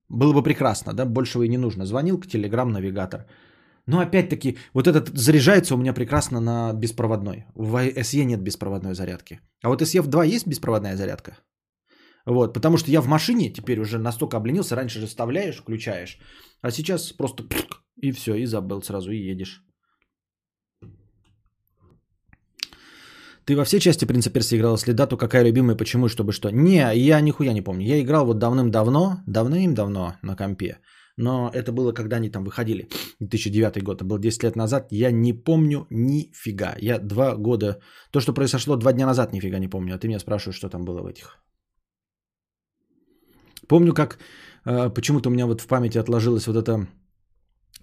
Было бы прекрасно, да, большего и не нужно. Звонилка, Telegram, навигатор. Но опять-таки, вот этот заряжается у меня прекрасно на беспроводной. В SE нет беспроводной зарядки. А вот SE в 2 есть беспроводная зарядка? Вот, потому что я в машине теперь уже настолько обленился. Раньше же вставляешь, включаешь. А сейчас просто и все, и забыл сразу, и едешь. Ты во все части Принца Персии играл? Если да, то какая любимая, почему чтобы что? Не, я нихуя не помню. Я играл вот давным-давно, давным-давно на компе. Но это было, когда они там выходили. 2009 год, это было 10 лет назад. Я не помню нифига. Я два года... То, что произошло два дня назад, нифига не помню. А ты меня спрашиваешь, что там было в этих. Помню, как э, почему-то у меня вот в памяти отложилась вот эта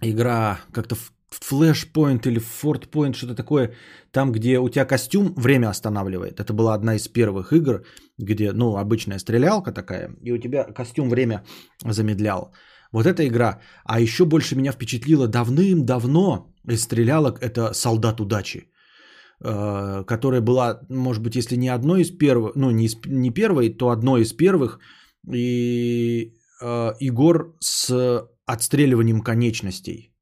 игра, как-то Flashpoint или Fort Point, что-то такое, там, где у тебя костюм время останавливает. Это была одна из первых игр, где, ну, обычная стрелялка такая, и у тебя костюм время замедлял. Вот эта игра. А еще больше меня впечатлило давным-давно из стрелялок, это «Солдат удачи», э, которая была, может быть, если не одной из первых, ну, не, из- не первой, то одной из первых, и э, Игор с отстреливанием конечностей.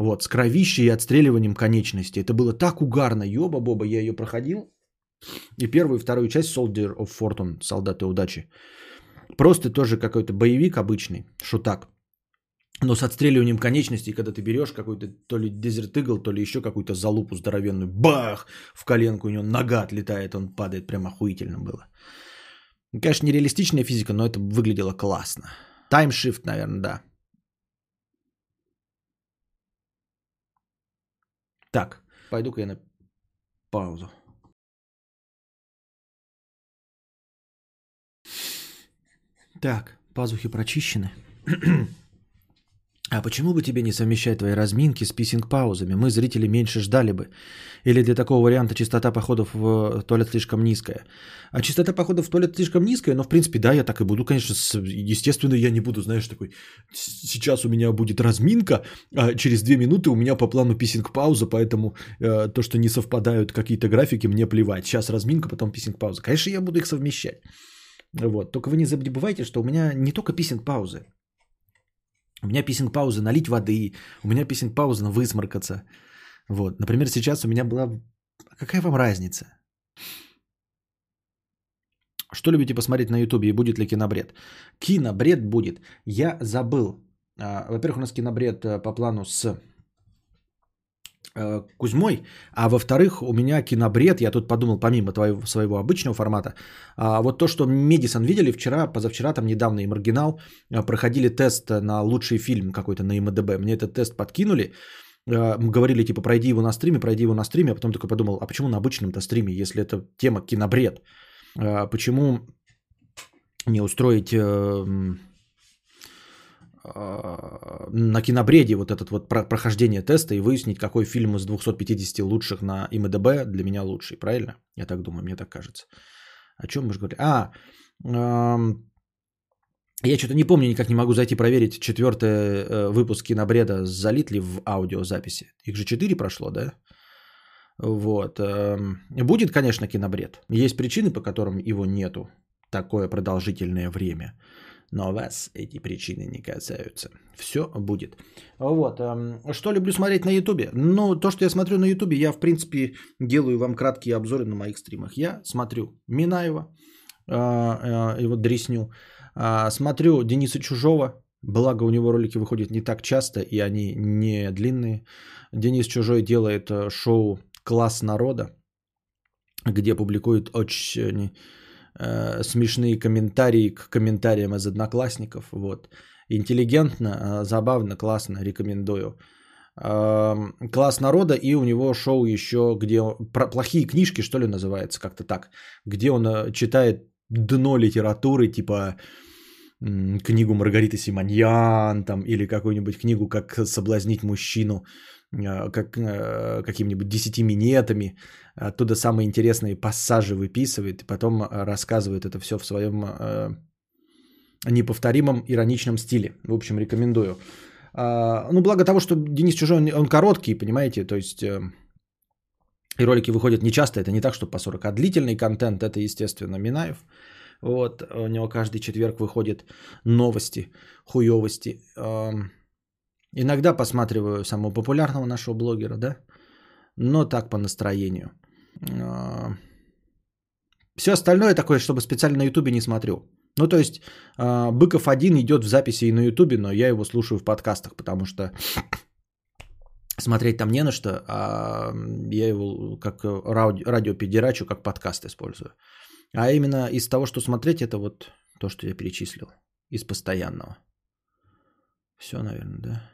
Вот, с кровищей и отстреливанием конечностей. Это было так угарно, ёба-боба, я ее проходил. И первую и вторую часть Soldier of Fortune, Солдаты удачи. Просто тоже какой-то боевик обычный, шутак. Но с отстреливанием конечностей, когда ты берешь какой-то то ли Desert Eagle, то ли еще какую-то залупу здоровенную, бах, в коленку у него нога отлетает, он падает, прям охуительно было. Конечно, нереалистичная физика, но это выглядело классно. Time Shift, наверное, да. Так, пойду-ка я на паузу. Так, пазухи прочищены. А почему бы тебе не совмещать твои разминки с писинг-паузами? Мы, зрители, меньше ждали бы. Или для такого варианта частота походов в туалет слишком низкая? А частота походов в туалет слишком низкая, но в принципе, да, я так и буду, конечно. Естественно, я не буду, знаешь, такой, «С- сейчас у меня будет разминка, а через две минуты у меня по плану писинг-пауза, поэтому э, то, что не совпадают какие-то графики, мне плевать. Сейчас разминка, потом писинг-пауза. Конечно, я буду их совмещать. Вот. Только вы не забывайте, что у меня не только писинг-паузы. У меня писинг-пауза налить воды, у меня писинг-пауза на высморкаться. Вот. Например, сейчас у меня была... Какая вам разница? Что любите посмотреть на ютубе и будет ли кинобред? Кинобред будет. Я забыл. А, Во-первых, у нас кинобред э, по плану с Кузьмой, а во-вторых, у меня кинобред, я тут подумал, помимо твоего, своего обычного формата, а, вот то, что Медисон видели вчера, позавчера, там недавно и Маргинал а, проходили тест на лучший фильм какой-то на МДБ. Мне этот тест подкинули, а, говорили типа пройди его на стриме, пройди его на стриме, а потом такой подумал, а почему на обычном-то стриме, если это тема кинобред? Почему не устроить э, э, на кинобреде вот этот вот про- прохождение теста и выяснить, какой фильм из 250 лучших на ИМДБ для меня лучший, правильно? Я так думаю, мне так кажется. О чем мы же говорили? А, эм, я что-то не помню, никак не могу зайти проверить четвертый э, выпуск кинобреда залит ли в аудиозаписи. Их же четыре прошло, да? Вот. эм, Будет, конечно, кинобред. Есть причины, по которым его нету такое продолжительное время. Но вас эти причины не касаются. Все будет. Вот. эм, Что люблю смотреть на Ютубе? Ну, то, что я смотрю на Ютубе, я, в принципе, делаю вам краткие обзоры на моих стримах. Я смотрю Минаева, э, э, его дресню. А, Смотрю Дениса Чужого. Благо, у него ролики выходят не так часто, и они не длинные. Денис Чужой делает э, шоу «Класс народа», где публикует очень э, смешные комментарии к комментариям из одноклассников. Вот. Интеллигентно, э, забавно, классно, рекомендую. Эм, Класс народа, и у него шоу еще, где про плохие книжки, что ли, называется, как-то так, где он э, читает дно литературы, типа книгу Маргариты Симоньян, там, или какую-нибудь книгу «Как соблазнить мужчину», э, как, э, какими-нибудь десяти минетами, оттуда самые интересные пассажи выписывает, и потом рассказывает это все в своем неповторимом ироничном стиле. В общем, рекомендую. А, Ну, благо того, что Денис Чужой, он- он короткий, понимаете, то есть э, и ролики выходят не часто, это не так, что по 40, а длительный контент, это, естественно, Минаев. Вот, у него каждый четверг выходят новости, хуевости. Иногда посматриваю самого популярного нашего блогера, да, но так по настроению. Все остальное такое, чтобы специально на Ютубе не смотрю. Ну, то есть, э, Быков один идет в записи и на Ютубе, но я его слушаю в подкастах, потому что смотреть там не на что, а я его как ради- радиопедерачу, как подкаст использую. А именно из того, что смотреть, это вот то, что я перечислил. Из постоянного. Все, наверное, да.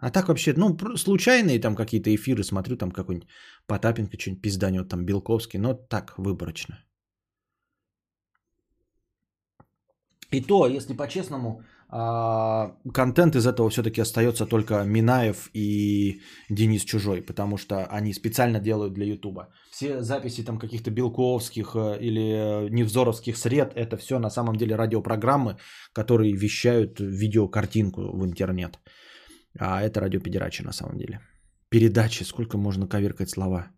А так вообще, ну, случайные там какие-то эфиры смотрю, там какой-нибудь Потапенко что-нибудь пизданет, там Белковский, но так, выборочно. И то, если по-честному, а, контент из этого все-таки остается только Минаев и Денис Чужой, потому что они специально делают для Ютуба. Все записи там каких-то Белковских э, или э, Невзоровских сред, это все на самом деле радиопрограммы, которые вещают видеокартинку в интернет. А это радиопедерачи на самом деле. Передачи, сколько можно коверкать слова.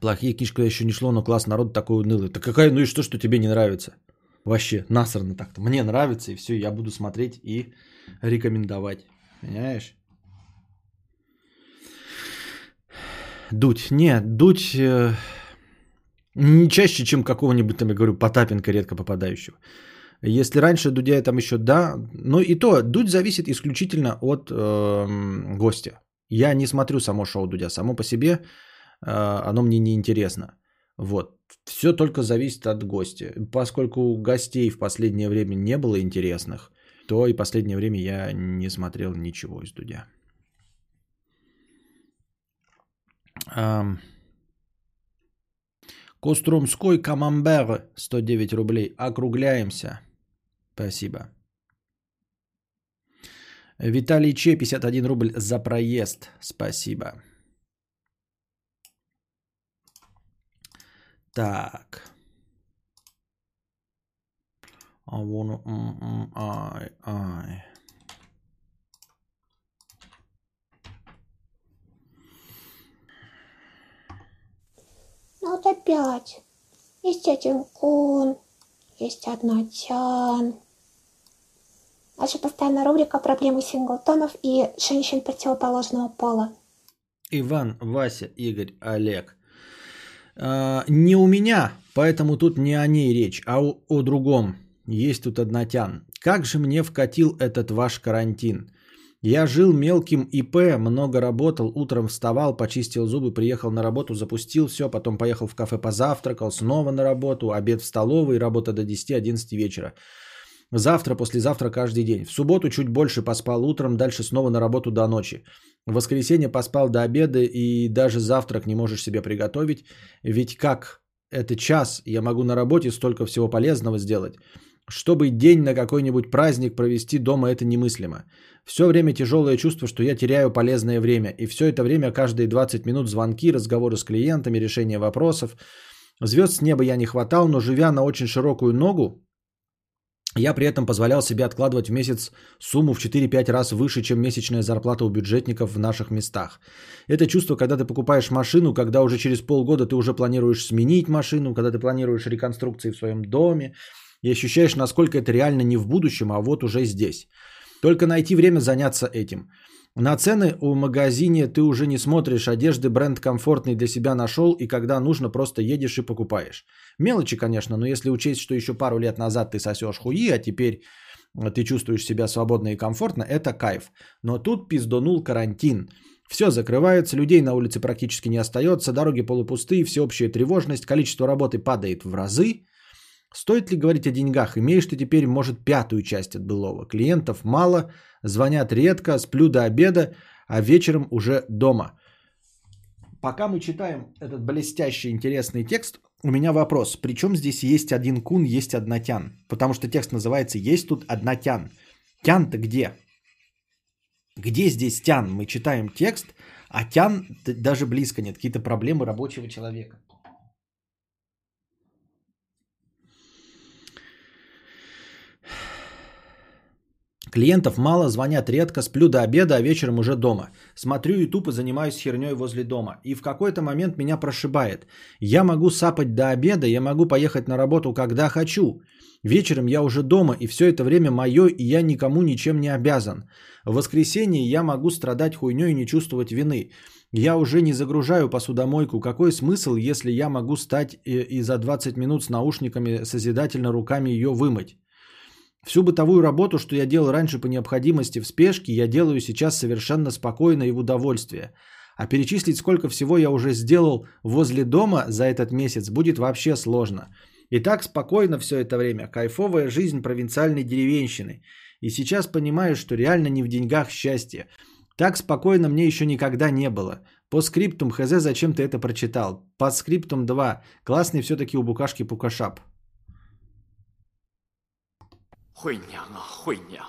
Плохие кишка еще не шло, но класс народ такой унылый. Так какая, ну и что, что тебе не нравится? Вообще, насрано так-то. Мне нравится, и все, я буду смотреть и рекомендовать. Понимаешь? Дуть. Нет, дуть э, не чаще, чем какого-нибудь, там, я говорю, Потапенко редко попадающего. Если раньше Дудя там еще да, но и то, Дудь зависит исключительно от эм, гостя. Я не смотрю само шоу Дудя, само по себе э, оно мне не интересно. Вот. Все только зависит от гостя. Поскольку гостей в последнее время не было интересных, то и последнее время я не смотрел ничего из Дудя. Ам. Костромской камамбер 109 рублей. Округляемся. Спасибо. Виталий Че 51 рубль за проезд. Спасибо. Так. I wanna, mm, mm, I, I. Ну вот опять. Есть один кун, есть одна тян. Наша постоянная рубрика «Проблемы синглтонов и женщин противоположного пола». Иван, Вася, Игорь, Олег. А, не у меня, поэтому тут не о ней речь, а о, о другом. Есть тут однотян. Как же мне вкатил этот ваш карантин? Я жил мелким ИП, много работал, утром вставал, почистил зубы, приехал на работу, запустил все, потом поехал в кафе позавтракал, снова на работу, обед в столовой, работа до 10-11 вечера. Завтра, послезавтра каждый день. В субботу чуть больше поспал утром, дальше снова на работу до ночи. В воскресенье поспал до обеда и даже завтрак не можешь себе приготовить. Ведь как Это час, я могу на работе столько всего полезного сделать. Чтобы день на какой-нибудь праздник провести дома, это немыслимо. Все время тяжелое чувство, что я теряю полезное время. И все это время каждые 20 минут звонки, разговоры с клиентами, решение вопросов. Звезд с неба я не хватал, но живя на очень широкую ногу, я при этом позволял себе откладывать в месяц сумму в 4-5 раз выше, чем месячная зарплата у бюджетников в наших местах. Это чувство, когда ты покупаешь машину, когда уже через полгода ты уже планируешь сменить машину, когда ты планируешь реконструкции в своем доме, и ощущаешь, насколько это реально не в будущем, а вот уже здесь. Только найти время заняться этим. На цены у магазине ты уже не смотришь, одежды бренд комфортный для себя нашел, и когда нужно, просто едешь и покупаешь. Мелочи, конечно, но если учесть, что еще пару лет назад ты сосешь хуи, а теперь ты чувствуешь себя свободно и комфортно, это кайф. Но тут пиздонул карантин. Все закрывается, людей на улице практически не остается, дороги полупустые, всеобщая тревожность, количество работы падает в разы. Стоит ли говорить о деньгах? Имеешь ты теперь, может, пятую часть от былого. Клиентов мало, звонят редко, сплю до обеда, а вечером уже дома. Пока мы читаем этот блестящий интересный текст, у меня вопрос. Причем здесь есть один кун, есть однотян? Потому что текст называется «Есть тут однотян». Тян-то где? Где здесь тян? Мы читаем текст, а тян даже близко нет. Какие-то проблемы рабочего человека. Клиентов мало, звонят редко, сплю до обеда, а вечером уже дома. Смотрю YouTube и занимаюсь херней возле дома. И в какой-то момент меня прошибает. Я могу сапать до обеда, я могу поехать на работу, когда хочу. Вечером я уже дома, и все это время мое, и я никому ничем не обязан. В воскресенье я могу страдать хуйней и не чувствовать вины. Я уже не загружаю посудомойку. Какой смысл, если я могу стать и, и за 20 минут с наушниками созидательно руками ее вымыть? Всю бытовую работу, что я делал раньше по необходимости в спешке, я делаю сейчас совершенно спокойно и в удовольствие. А перечислить, сколько всего я уже сделал возле дома за этот месяц, будет вообще сложно. И так спокойно все это время. Кайфовая жизнь провинциальной деревенщины. И сейчас понимаю, что реально не в деньгах счастье. Так спокойно мне еще никогда не было. По скриптум хз зачем ты это прочитал. По скриптум 2. Классный все-таки у букашки пукашап. 惠娘啊，惠娘，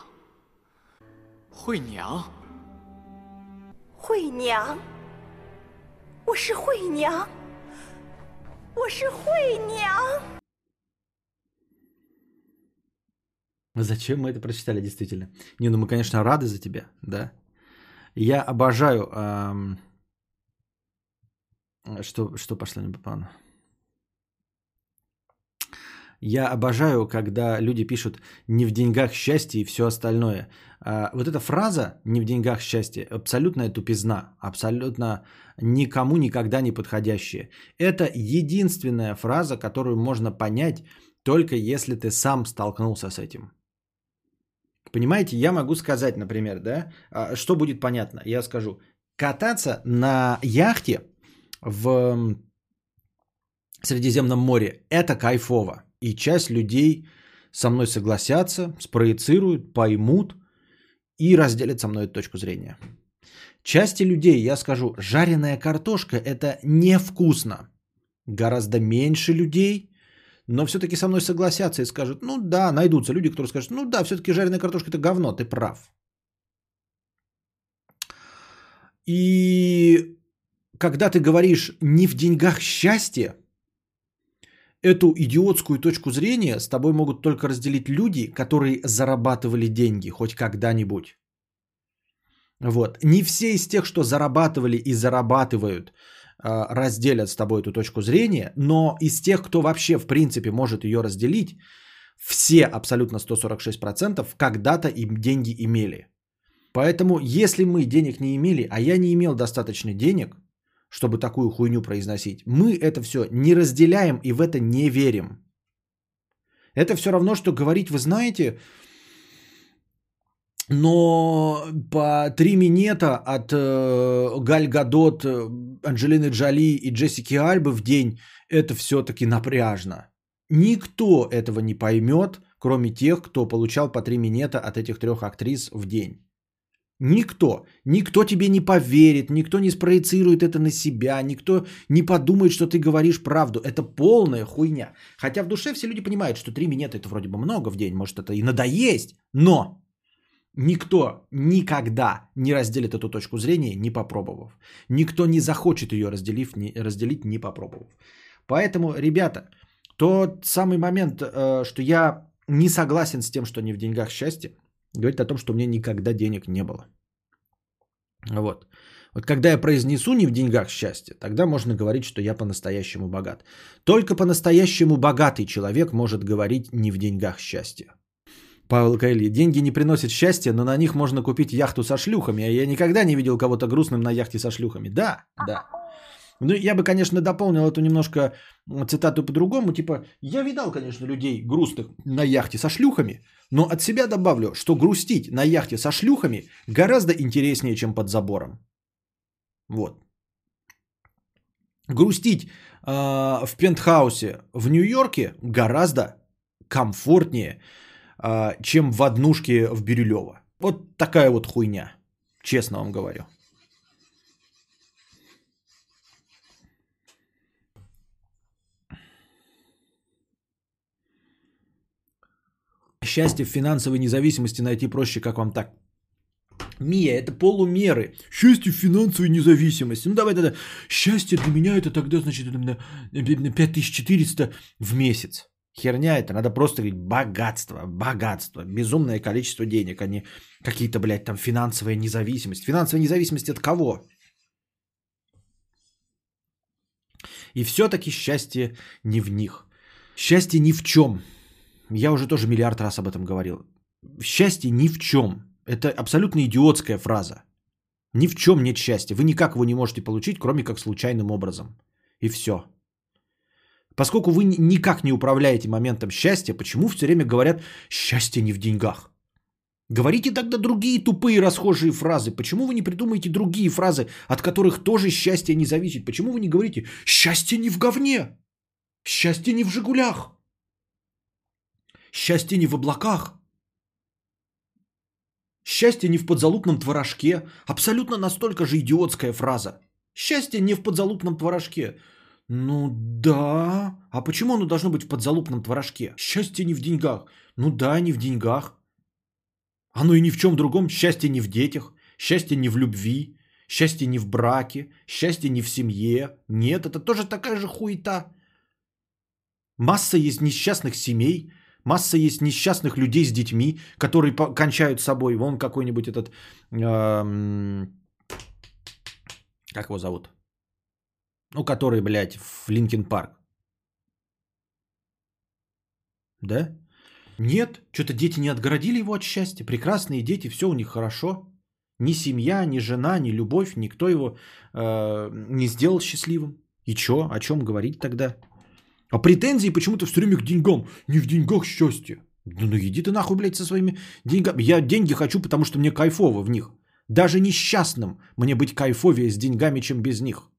惠娘，惠娘，我是惠娘，我是惠娘。 Зачем мы это прочитали, действительно? Не, ну мы, конечно, рады за тебя, да. Я обожаю, эм, что, что пошло не по плану. Я обожаю, когда люди пишут «не в деньгах счастье» и все остальное. А, вот эта фраза «не в деньгах счастье» – абсолютная тупизна, абсолютно никому никогда не подходящая. Это единственная фраза, которую можно понять только если ты сам столкнулся с этим. Понимаете, я могу сказать, например, да, а, что будет понятно. Я скажу, кататься на яхте в Средиземном море – это кайфово. И часть людей со мной согласятся, спроецируют, поймут и разделят со мной эту точку зрения. Части людей я скажу, жареная картошка это невкусно. Гораздо меньше людей, но все-таки со мной согласятся и скажут, ну да, найдутся люди, которые скажут, ну да, все-таки жареная картошка это говно, ты прав. И когда ты говоришь не в деньгах счастье, эту идиотскую точку зрения с тобой могут только разделить люди, которые зарабатывали деньги хоть когда-нибудь. Вот. Не все из тех, что зарабатывали и зарабатывают, а, разделят с тобой эту точку зрения, но из тех, кто вообще в принципе может ее разделить, все абсолютно 146% когда-то им деньги имели. Поэтому если мы денег не имели, а я не имел достаточно денег – чтобы такую хуйню произносить. Мы это все не разделяем и в это не верим. Это все равно, что говорить, вы знаете, но по три минета от э, Галь Гадот, э, Анджелины Джоли и Джессики Альбы в день, это все-таки напряжно. Никто этого не поймет, кроме тех, кто получал по три минета от этих трех актрис в день. Никто. Никто тебе не поверит, никто не спроецирует это на себя, никто не подумает, что ты говоришь правду. Это полная хуйня. Хотя в душе все люди понимают, что 3 минуты это вроде бы много в день, может это и надоесть, но никто никогда не разделит эту точку зрения, не попробовав. Никто не захочет ее разделив, не, разделить, не попробовав. Поэтому, ребята, тот самый момент, э, что я не согласен с тем, что не в деньгах счастье, говорит о том, что у меня никогда денег не было. Вот. Вот когда я произнесу не в деньгах счастье, тогда можно говорить, что я по-настоящему богат. Только по-настоящему богатый человек может говорить не в деньгах счастье. Павел Кайли. Деньги не приносят счастья, но на них можно купить яхту со шлюхами. А я никогда не видел кого-то грустным на яхте со шлюхами. Да, да. Ну, я бы, конечно, дополнил эту немножко цитату по-другому. Типа, я видал, конечно, людей грустных на яхте со шлюхами, но от себя добавлю, что грустить на яхте со шлюхами гораздо интереснее, чем под забором. Вот. Грустить э, в пентхаусе в Нью-Йорке гораздо комфортнее, э, чем в однушке в Бирюлево. Вот такая вот хуйня, честно вам говорю. Счастье в финансовой независимости найти проще, как вам так? Мия, это полумеры. Счастье в финансовой независимости. Ну давай тогда. Счастье для меня это тогда, значит, это 5400 в месяц. Херня это, надо просто говорить богатство, богатство, безумное количество денег, а не какие-то, блядь, там финансовая независимость. Финансовая независимость от кого? И все-таки счастье не в них. Счастье ни в чем. Я уже тоже миллиард раз об этом говорил. Счастье ни в чем. Это абсолютно идиотская фраза. Ни в чем нет счастья. Вы никак его не можете получить, кроме как случайным образом. И все. Поскольку вы никак не управляете моментом счастья, почему все время говорят «счастье не в деньгах»? Говорите тогда другие тупые расхожие фразы. Почему вы не придумаете другие фразы, от которых тоже счастье не зависит? Почему вы не говорите «счастье не в говне», «счастье не в «Жигулях», Счастье не в облаках. Счастье не в подзалупном творожке. Абсолютно настолько же идиотская фраза. Счастье не в подзалупном творожке. Ну да. А почему оно должно быть в подзалупном творожке? Счастье не в деньгах. Ну да, не в деньгах. Оно и ни в чем другом. Счастье не в детях. Счастье не в любви. Счастье не в браке. Счастье не в семье. Нет, это тоже такая же хуета. Масса есть несчастных семей, Масса есть несчастных людей с детьми, которые кончают собой. Вон какой-нибудь этот... Э, как его зовут? Ну, который, блядь, в Линкен Парк. Да? Нет, что-то дети не отгородили его от счастья. Прекрасные дети, все у них хорошо. Ни семья, ни жена, ни любовь, никто его э, не сделал счастливым. И что? О чем говорить тогда? А претензии почему-то все время к деньгам. Не в деньгах счастье. Ну, ну иди ты нахуй, блядь, со своими деньгами. Я деньги хочу, потому что мне кайфово в них. Даже несчастным мне быть кайфовее с деньгами, чем без них.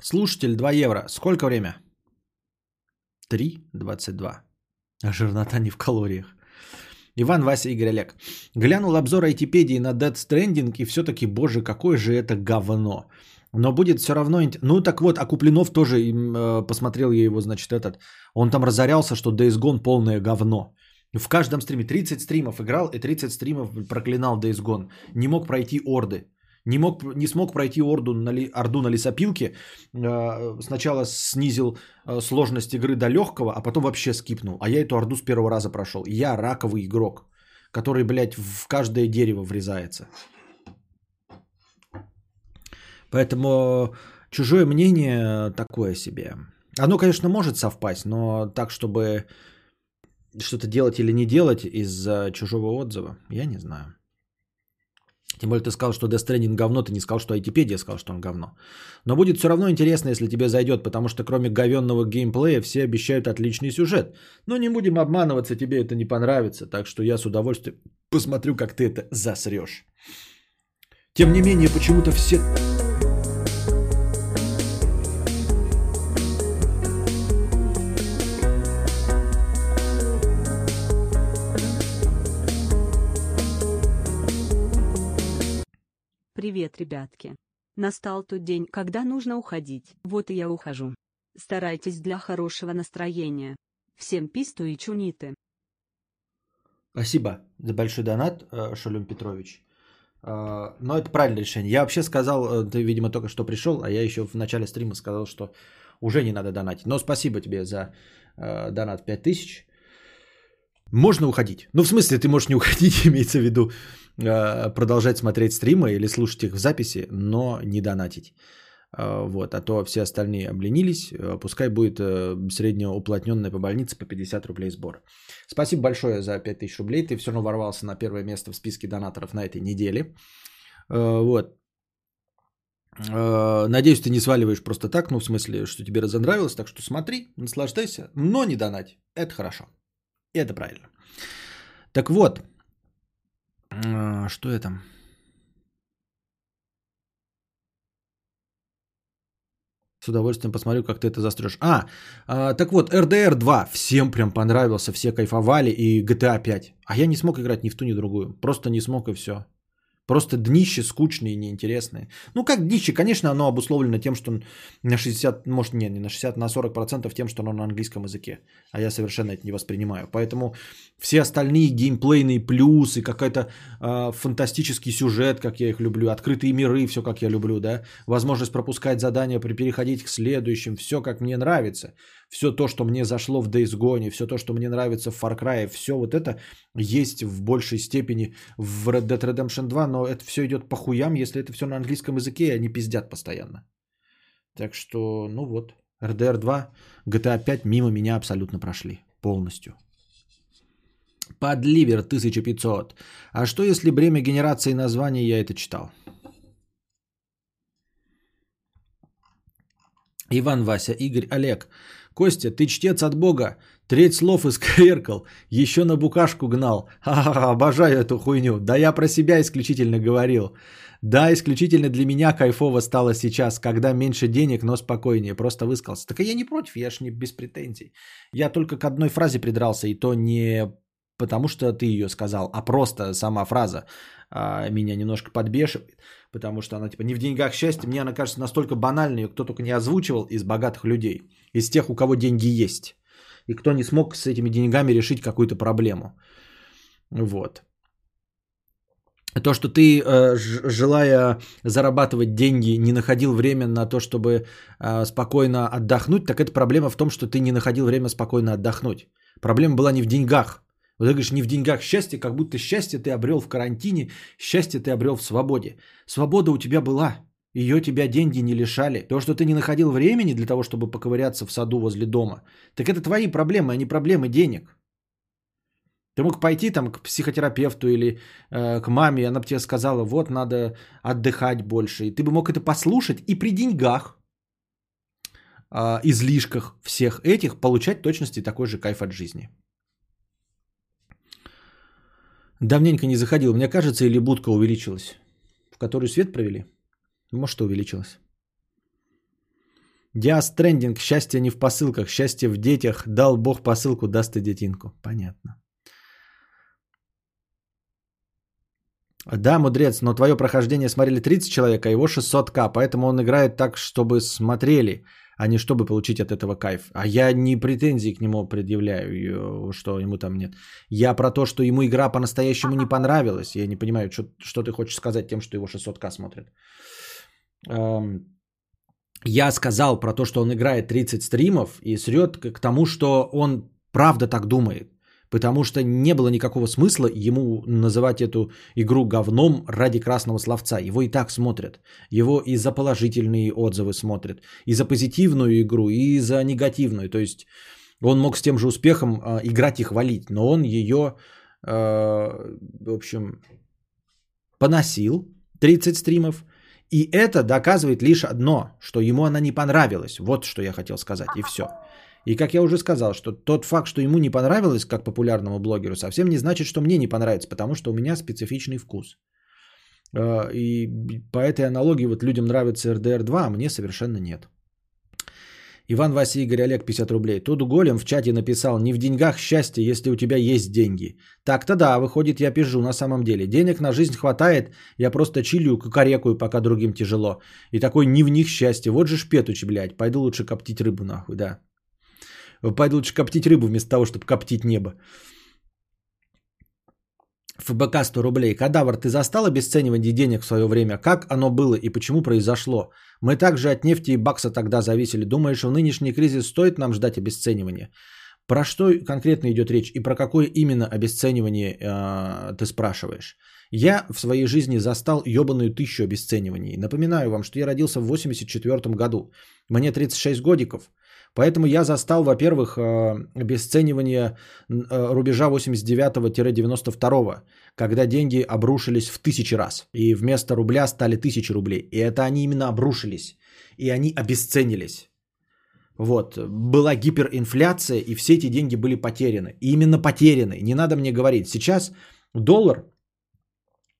Слушатель 2 евро. Сколько время? 3.22. А жирнота не в калориях. Иван, Вася, Игорь, Олег. Глянул обзор айтипедии на Dead Stranding и все-таки, боже, какое же это говно. Но будет все равно... Ну так вот, а Куплинов тоже э, посмотрел я его, значит, этот. Он там разорялся, что Days Gone полное говно. В каждом стриме 30 стримов играл и 30 стримов проклинал Days Gone. Не мог пройти орды не, мог, не смог пройти орду на, ли, орду на лесопилке, э, сначала снизил э, сложность игры до легкого, а потом вообще скипнул. А я эту орду с первого раза прошел. Я раковый игрок, который, блядь, в каждое дерево врезается. Поэтому чужое мнение такое себе. Оно, конечно, может совпасть, но так, чтобы что-то делать или не делать из-за чужого отзыва, я не знаю. Тем более ты сказал, что Death Stranding говно, ты не сказал, что Айтипедия сказал, что он говно. Но будет все равно интересно, если тебе зайдет, потому что кроме говенного геймплея все обещают отличный сюжет. Но не будем обманываться, тебе это не понравится, так что я с удовольствием посмотрю, как ты это засрешь. Тем не менее, почему-то все... Привет, ребятки. Настал тот день, когда нужно уходить. Вот и я ухожу. Старайтесь для хорошего настроения. Всем писту и чуниты. Спасибо за большой донат, э, Шалюм Петрович. Э, Но это правильное решение. Я вообще сказал, э, ты, видимо, только что пришел, а я еще в начале стрима сказал, что уже не надо донатить. Но спасибо тебе за донат 5000. Можно уходить. Ну, в смысле, ты можешь не уходить, имеется в виду продолжать смотреть стримы или слушать их в записи, но не донатить. Э, Вот, а то все остальные обленились. Э, Пускай будет э, среднеуплотненная по больнице по 50 рублей сбор. Спасибо большое за 5000 рублей. Ты все равно ворвался на первое место в списке донаторов на этой неделе. Э, Вот. Э, Надеюсь, ты не сваливаешь просто так, ну, в смысле, что тебе разонравилось, так что смотри, наслаждайся, но не донать. Это хорошо. И это правильно. Так вот, э, что я там? С удовольствием посмотрю, как ты это застрешь. А, а, так вот, RDR 2 всем прям понравился, все кайфовали, и GTA 5. А я не смог играть ни в ту, ни в другую. Просто не смог и все. Просто днище скучные и неинтересные. Ну, как днище, конечно, оно обусловлено тем, что на 60, может, не, не на 60, на 40% тем, что оно на английском языке. А я совершенно это не воспринимаю. Поэтому все остальные геймплейные плюсы, какой-то э, фантастический сюжет, как я их люблю, открытые миры, все как я люблю, да, возможность пропускать задания, при- переходить к следующим, все как мне нравится. Все то, что мне зашло в Days все то, что мне нравится в Far Cry, все вот это есть в большей степени в Red Dead Redemption 2, но это все идет по хуям, если это все на английском языке, и они пиздят постоянно. Так что, ну вот, RDR 2, GTA 5 мимо меня абсолютно прошли. Полностью. Подливер 1500. А что если бремя генерации названий я это читал? Иван, Вася, Игорь, Олег. Костя, ты чтец от Бога. Треть слов исковеркал. Еще на букашку гнал. Ха-ха, обожаю эту хуйню. Да я про себя исключительно говорил. Да, исключительно для меня кайфово стало сейчас, когда меньше денег, но спокойнее. Просто высказался. Так я не против, я ж не без претензий. Я только к одной фразе придрался, и то не потому, что ты ее сказал, а просто сама фраза а, меня немножко подбешивает, потому что она типа не в деньгах счастье, мне она кажется настолько банальной, ее кто только не озвучивал из богатых людей, из тех, у кого деньги есть, и кто не смог с этими деньгами решить какую-то проблему. Вот. То, что ты, э, желая зарабатывать деньги, не находил время на то, чтобы э, спокойно отдохнуть, так это проблема в том, что ты не находил время спокойно отдохнуть. Проблема была не в деньгах. Вот ты говоришь, не в деньгах счастье, как будто счастье ты обрел в карантине, счастье ты обрел в свободе. Свобода у тебя была, ее тебя деньги не лишали. То, что ты не находил времени для того, чтобы поковыряться в саду возле дома, так это твои проблемы, а не проблемы денег. Ты мог пойти там к психотерапевту или э, к маме, она бы тебе сказала, вот надо отдыхать больше. И ты бы мог это послушать и при деньгах, э, излишках всех этих получать точности такой же кайф от жизни. Давненько не заходил. Мне кажется, или будка увеличилась. В которую свет провели? Может, и увеличилась. Диас трендинг. Счастье не в посылках. Счастье в детях. Дал Бог посылку, даст и детинку. Понятно. Да, мудрец, но твое прохождение смотрели 30 человек, а его 600к, поэтому он играет так, чтобы смотрели, а не чтобы получить от этого кайф. А я не претензии к нему предъявляю, э, что ему там нет. Я про то, что ему игра по-настоящему не понравилась. Я не понимаю, что, что ты хочешь сказать тем, что его 600к смотрят. Эм, Я сказал про то, что он играет 30 стримов и срет к тому, что он правда так думает. Потому что не было никакого смысла ему называть эту игру говном ради красного словца. Его и так смотрят. Его и за положительные отзывы смотрят. И за позитивную игру, и за негативную. То есть он мог с тем же успехом э, играть и хвалить. Но он ее, э, в общем, поносил 30 стримов. И это доказывает лишь одно, что ему она не понравилась. Вот что я хотел сказать, и все. И как я уже сказал, что тот факт, что ему не понравилось как популярному блогеру, совсем не значит, что мне не понравится, потому что у меня специфичный вкус. Э, И по этой аналогии вот людям нравится RDR 2, а мне совершенно нет. Иван, Вася, Игорь, Олег, 50 рублей. Тут Голем в чате написал, не в деньгах счастье, если у тебя есть деньги. Так-то да, выходит, я пижу на самом деле. Денег на жизнь хватает, я просто чилю, кукарекаю, пока другим тяжело. И такой не в них счастье. Вот же шпетуч, блядь. Пойду лучше коптить рыбу нахуй, да. Пойду лучше коптить рыбу вместо того, чтобы коптить небо. ФБК 100 рублей. Кадавр, ты застал обесценивание денег в свое время? Как оно было и почему произошло? Мы также от нефти и бакса тогда зависели. Думаешь, в нынешний кризис стоит нам ждать обесценивания? Про что конкретно идет речь и про какое именно обесценивание э, ты спрашиваешь? Я в своей жизни застал ебаную тысячу обесцениваний. Напоминаю вам, что я родился в 84 году. Мне 36 годиков. Поэтому я застал, во-первых, э, обесценивание э, рубежа 89-92, когда деньги обрушились в тысячи раз. И вместо рубля стали тысячи рублей. И это они именно обрушились. И они обесценились. Вот. Была гиперинфляция, и все эти деньги были потеряны. И именно потеряны. Не надо мне говорить. Сейчас доллар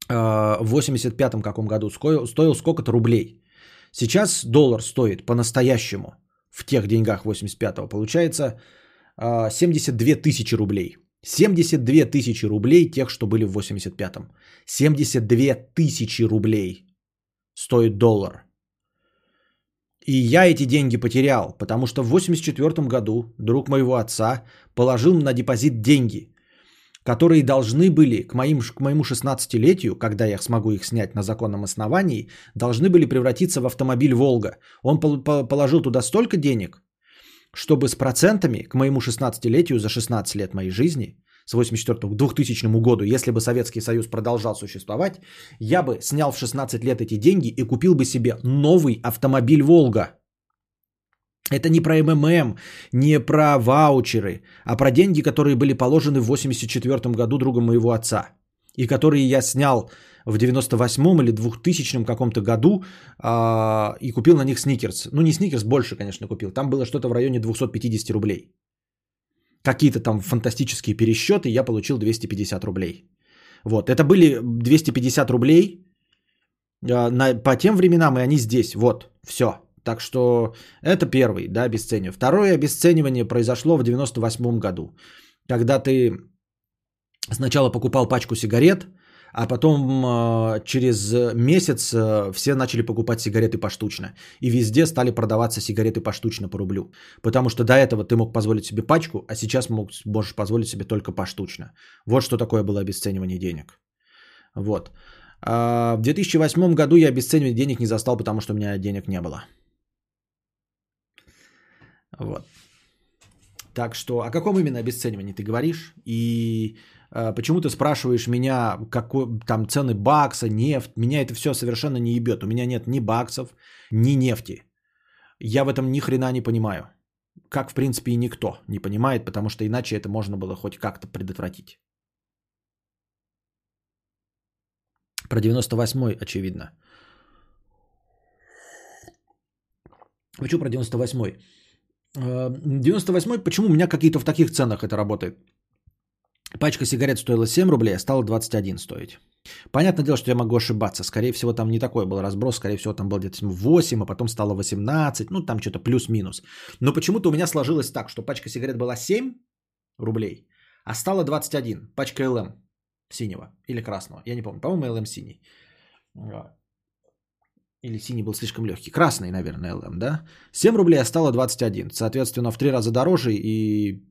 э, в 85-м каком году стоил сколько-то рублей. Сейчас доллар стоит по-настоящему – в тех деньгах 85-го, получается 72 а, тысячи рублей. 72 тысячи рублей тех, что были в 85-м. 72 тысячи рублей стоит доллар. И я эти деньги потерял, потому что в 84 году друг моего отца положил на депозит деньги, которые должны были к, моим, к моему 16-летию, когда я смогу их снять на законном основании, должны были превратиться в автомобиль «Волга». Он положил туда столько денег, чтобы с процентами к моему 16-летию за 16 лет моей жизни, с 84 к 2000 году, если бы Советский Союз продолжал существовать, я бы снял в 16 лет эти деньги и купил бы себе новый автомобиль «Волга». Это не про МММ, не про ваучеры, а про деньги, которые были положены в 84 году другом моего отца. И которые я снял в 98 или 2000 каком-то году а, и купил на них сникерс. Ну, не сникерс, больше, конечно, купил. Там было что-то в районе 250 рублей. Какие-то там фантастические пересчеты, я получил 250 рублей. Вот, это были 250 рублей а, на, по тем временам, и они здесь. Вот, все. Так что это первый, да, обесценивание. Второе обесценивание произошло в 98 году, когда ты сначала покупал пачку сигарет, а потом э, через месяц э, все начали покупать сигареты поштучно. И везде стали продаваться сигареты поштучно по рублю. Потому что до этого ты мог позволить себе пачку, а сейчас можешь позволить себе только поштучно. Вот что такое было обесценивание денег. Вот. А в 2008 году я обесценивание денег не застал, потому что у меня денег не было. Вот. Так что о каком именно обесценивании ты говоришь? И э, почему ты спрашиваешь меня, какой там цены бакса, нефть? Меня это все совершенно не ебет. У меня нет ни баксов, ни нефти. Я в этом ни хрена не понимаю. Как, в принципе, и никто не понимает, потому что иначе это можно было хоть как-то предотвратить. Про 98-й, очевидно. Почему про 98-й? 98-й, почему у меня какие-то в таких ценах это работает? Пачка сигарет стоила 7 рублей, а стала 21 стоить. Понятное дело, что я могу ошибаться. Скорее всего, там не такой был разброс. Скорее всего, там был где-то 8, а потом стало 18. Ну, там что-то плюс-минус. Но почему-то у меня сложилось так, что пачка сигарет была 7 рублей, а стала 21. Пачка ЛМ синего или красного. Я не помню. По-моему, ЛМ синий. Или синий был слишком легкий. Красный, наверное, ЛМ, да? 7 рублей, а стало 21. Соответственно, в 3 раза дороже. И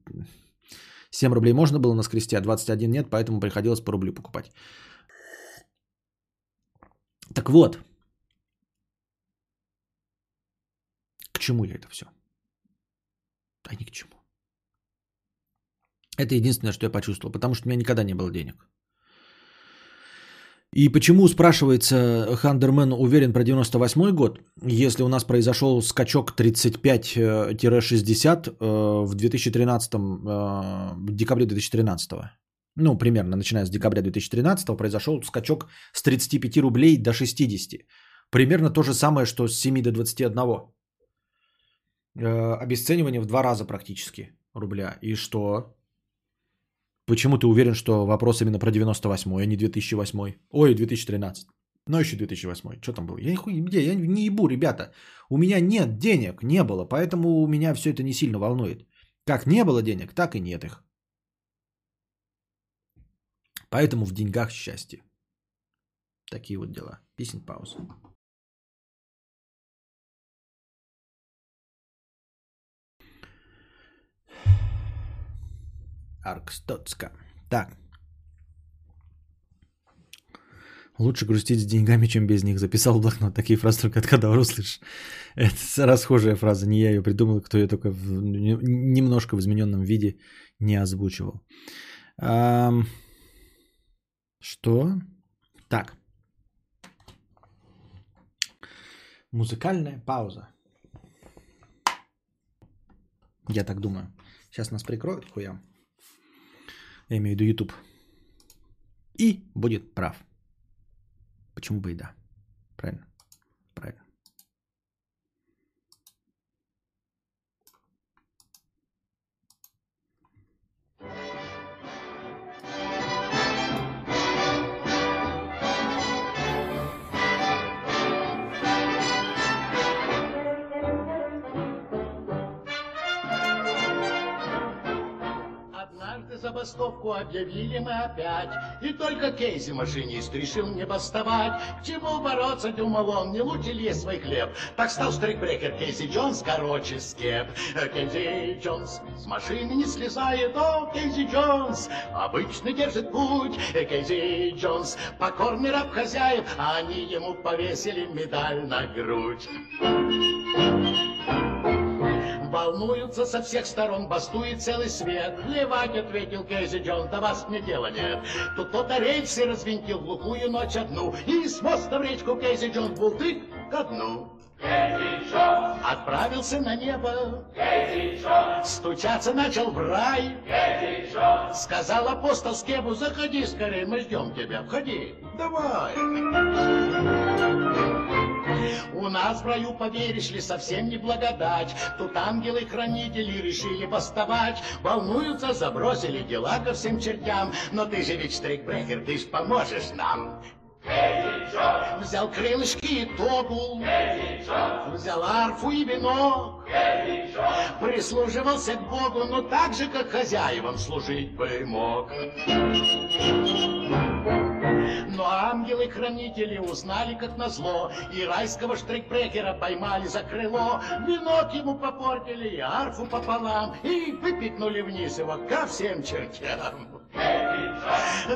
7 рублей можно было наскрести, а 21 нет, поэтому приходилось по рублю покупать. Так вот. К чему я это все? Да ни к чему. Это единственное, что я почувствовал, потому что у меня никогда не было денег. И почему, спрашивается, Хандермен уверен про 98 год, если у нас произошел скачок 35-60 э, в 2013, э, в декабре 2013. Ну, примерно, начиная с декабря 2013 произошел скачок с 35 рублей до 60. Примерно то же самое, что с 7 до 21. Э, обесценивание в два раза практически рубля. И что? Почему ты уверен, что вопрос именно про 98-й, а не 2008? Ой, 2013. Но еще 2008. Что там было? Я, нихуя, я не ебу, ребята. У меня нет денег, не было, поэтому у меня все это не сильно волнует. Как не было денег, так и нет их. Поэтому в деньгах счастье. Такие вот дела. Песен пауза. Аркстоцка. Так. Лучше грустить с деньгами, чем без них. Записал в блокнот. Такие фразы только от когда услышишь. Это расхожая фраза. Не я ее придумал, кто ее только в, немножко в измененном виде не озвучивал. А, что? Так. Музыкальная пауза. Я так думаю. Сейчас нас прикроют хуям. Я имею в виду YouTube. И будет прав. Почему бы и да? Правильно? Однажды забастовку объявили мы опять, И только Кейси, машинист, решил не бастовать. К чему бороться, думал он, не лучше ли есть свой хлеб? Так стал штрикбрекер Кейси Джонс, короче, скеп. Кейси Джонс с машины не слезает, о, Кейси Джонс обычно держит путь. Кейси Джонс покорный раб хозяев, а они ему повесили медаль на грудь. Волнуются со всех сторон, бастует целый свет. Плевать, ответил Кейзи Джон, до вас мне дела нет. Тут кто-то рельсы развинтил глухую ночь одну, И с моста в речку Кейзи Джон бултык ко дну. Отправился на небо, стучаться начал в рай. Сказал апостол Скебу, заходи скорее, мы ждем тебя, входи, давай. У нас в раю, поверишь ли, совсем не благодать. Тут ангелы-хранители решили бастовать. Волнуются, забросили дела ко всем чертям. Но ты же ведь штрикбрекер, ты ж поможешь нам. Взял крылышки и тогу, взял арфу и вино, прислуживался к Богу, но так же, как хозяевам служить бы мог. Но ангелы-хранители узнали, как назло, и райского штрикбрекера поймали за крыло, венок ему попортили, и арфу пополам, и выпихнули вниз его ко всем чертям.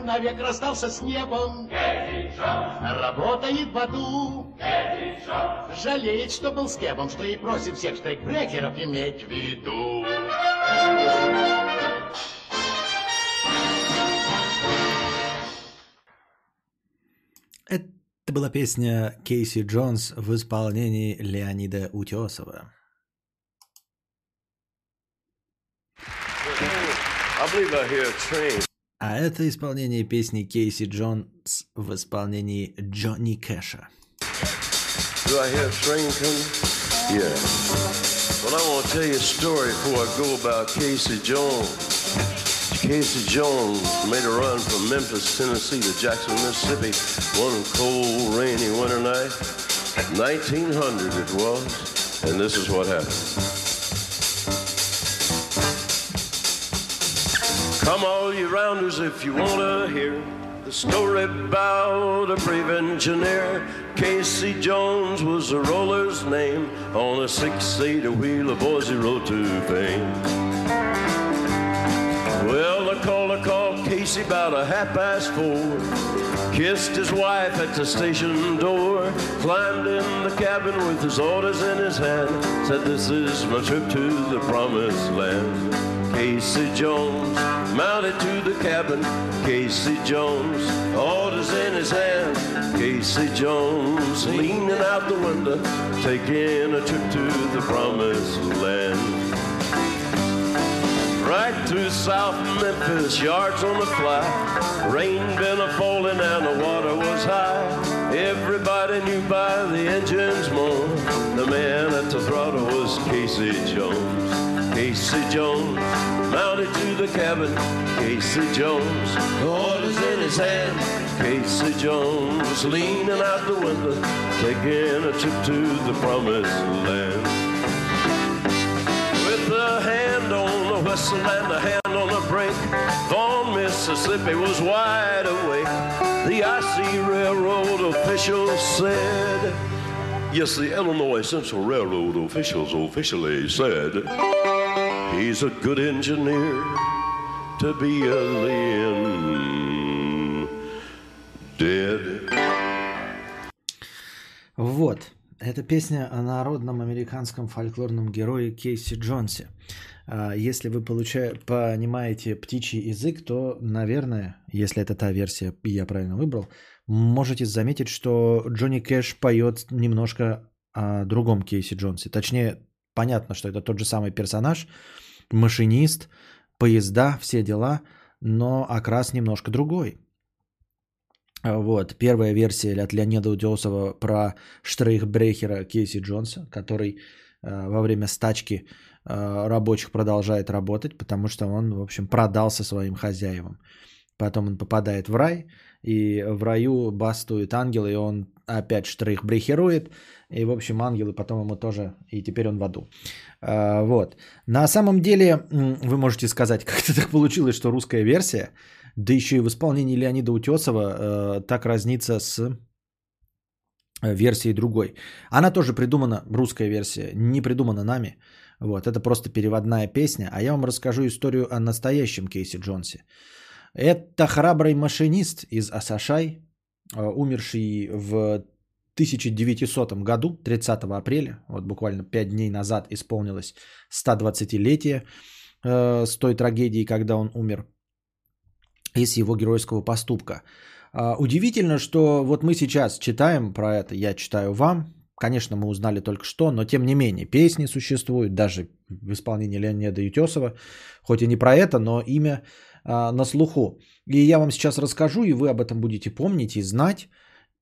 Навек расстался с небом, работает в аду, жалеет, что был с кебом, что и просит всех штрикбрекеров иметь в виду. Это была песня Кейси Джонс в исполнении Леонида Утесова. А это исполнение песни Кейси Джонс в исполнении Джонни Кэша. Do I hear a train coming? Yeah. Well, I want to tell you a story before I go about Casey Jones. Casey Jones made a run from Memphis, Tennessee to Jackson, Mississippi one cold, rainy winter night. 1900 it was, and this is what happened. Come all you rounders if you want to hear the story about a brave engineer. Casey Jones was a roller's name on a six-eight wheeler Boise rode to fame. Well, I called, I called Casey about a half past four. Kissed his wife at the station door. Climbed in the cabin with his orders in his hand. Said, This is my trip to the promised land. Casey Jones mounted to the cabin. Casey Jones, orders in his hand. Casey Jones leaning out the window, taking a trip to the promised land. Right through South Memphis, yards on the fly. Rain been a falling and the water was high. Everybody knew by the engine's moan. The man at the throttle was Casey Jones. Casey Jones mounted to the cabin. Casey Jones, orders in his hand. Casey Jones leaning out the window, taking a trip to the promised land. whistle and a hand on the brake, Vaughn, Mississippi was wide awake. The icy railroad officials said, Yes, the Illinois Central Railroad officials officially said, He's a good engineer to be a laying dead. Вот. Это песня о народном американском фольклорном герое Кейси Джонсе. А, Если вы получа- понимаете птичий язык, то, наверное, если это та версия, и я правильно выбрал, можете заметить, что Джонни Кэш поет немножко о другом Кейси Джонсе. Точнее, понятно, что это тот же самый персонаж, машинист, поезда, все дела, но окрас немножко другой. А, Вот, первая версия от Леонида Утесова про штрейхбрехера Кейси Джонса, который э, во время стачки рабочих продолжает работать, потому что он, в общем, продался своим хозяевам. Потом он попадает в рай, и в раю бастует ангел, и он опять штрейхбрехерует, и, в общем, ангелы потом ему тоже, и теперь он в аду. А, Вот. На самом деле, вы можете сказать, как это так получилось, что русская версия, да еще и в исполнении Леонида Утесова, э, так разнится с э, версией другой. Она тоже придумана, русская версия, не придумана нами. Вот, это просто переводная песня. А я вам расскажу историю о настоящем Кейси Джонсе. Это храбрый машинист из Асашай, э, умерший в 1900 году, 30 апреля, вот буквально 5 дней назад исполнилось 120-летие э, с той трагедии, когда он умер, и с его геройского поступка. А, Удивительно, что вот мы сейчас читаем про это, я читаю вам, конечно, мы узнали только что, но тем не менее, песни существуют, даже в исполнении Леонида Ютесова, хоть и не про это, но имя а, на слуху. И я вам сейчас расскажу, и вы об этом будете помнить и знать.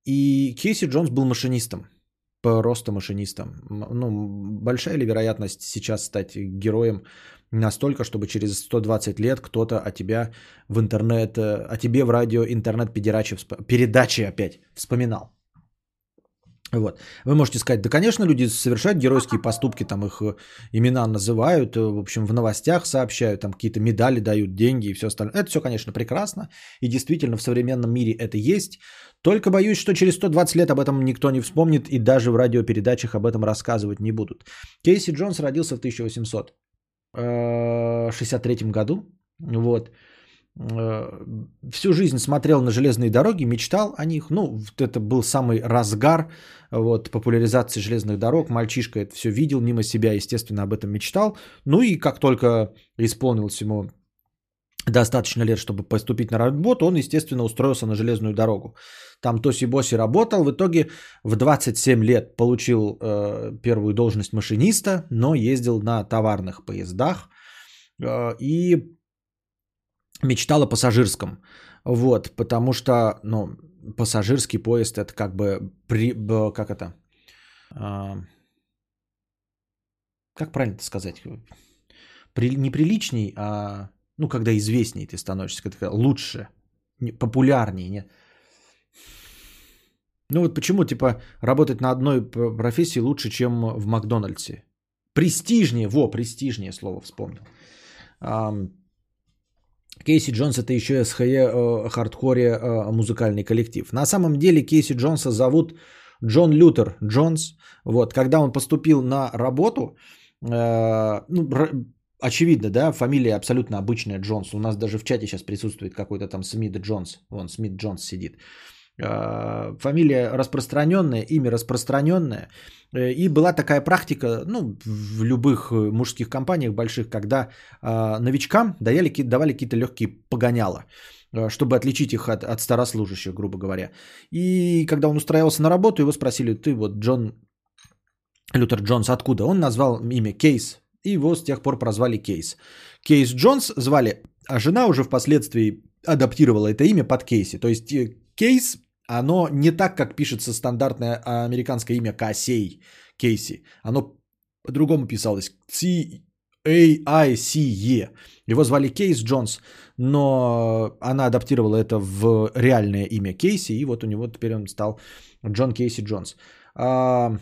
И Кейси Джонс был машинистом, просто машинистом. Ну, большая ли вероятность сейчас стать героем настолько, чтобы через 120 лет кто-то о тебя в интернет, э, о тебе в радио интернет передачи опять вспоминал. Вот. Вы можете сказать, да, конечно, люди совершают геройские поступки, там их э, имена называют, э, в общем, в новостях сообщают, там какие-то медали дают, деньги и все остальное. Это все, конечно, прекрасно, и действительно в современном мире это есть. Только боюсь, что через 120 лет об этом никто не вспомнит, и даже в радиопередачах об этом рассказывать не будут. Кейси Джонс родился в 1863 году. Вот. Э, Всю жизнь смотрел на железные дороги, мечтал о них. Ну, это был самый разгар вот, популяризации железных дорог. Мальчишка это все видел мимо себя, естественно, об этом мечтал. Ну и как только исполнилось ему достаточно лет, чтобы поступить на работу, он, естественно, устроился на железную дорогу. Там тоси-боси работал, в итоге в 27 лет получил э, первую должность машиниста, но ездил на товарных поездах э, и мечтал о пассажирском. Вот, потому что, ну, пассажирский поезд это как бы, при, как это, а, как правильно это сказать, При, неприличней, а, ну, когда известней ты становишься, когда лучше, не- популярнее, нет. Ну вот почему, типа, работать на одной профессии лучше, чем в Макдональдсе? Престижнее, во, престижнее слово вспомнил. Кейси Джонс это еще СХЕ э, хардкоре э, музыкальный коллектив. На самом деле Кейси Джонса зовут Джон Лютер Джонс. Вот, когда он поступил на работу, э, ну, очевидно, да, фамилия абсолютно обычная Джонс. У нас даже в чате сейчас присутствует какой-то там Смит Джонс. Вон, Смит Джонс сидит. Э, Фамилия распространенная, имя распространенное. Э, И была такая практика, ну, в любых э, мужских компаниях больших, когда э, новичкам давали, давали какие-то легкие погоняла, э, чтобы отличить их от, от старослужащих, грубо говоря. И когда он устраивался на работу, его спросили, ты вот Джон Лютер Джонс откуда? Он назвал имя Кейс, и его с тех пор прозвали Кейс. Кейс Джонс звали, а жена уже впоследствии адаптировала это имя под Кейси. То есть Кейс, оно не так, как пишется стандартное а, американское имя Кассей, Кейси. Оно по-другому писалось. AICE. Его звали Кейс Джонс, но она адаптировала это в реальное имя Кейси, и вот у него теперь он стал Джон Кейси Джонс. А,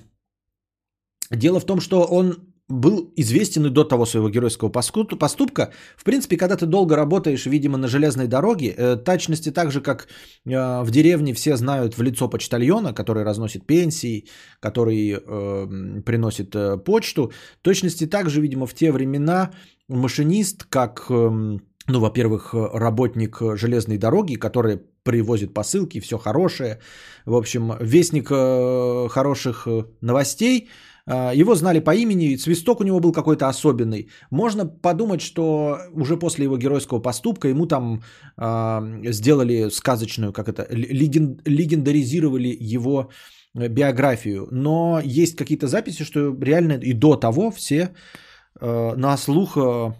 Дело в том, что он был известен и до того своего геройского поступка. В принципе, когда ты долго работаешь, видимо, на железной дороге, э, точности так же, как э, в деревне все знают в лицо почтальона, который разносит пенсии, который э, приносит почту, точности так же, видимо, в те времена машинист, как, э, ну, во-первых, работник железной дороги, который привозит посылки, все хорошее, в общем, вестник хороших новостей – его знали по имени, свисток у него был какой-то особенный. Можно подумать, что уже после его геройского поступка ему там э, сделали сказочную, как это, леген, легендаризировали его э, биографию. Но есть какие-то записи, что реально и до того все э, на слух э,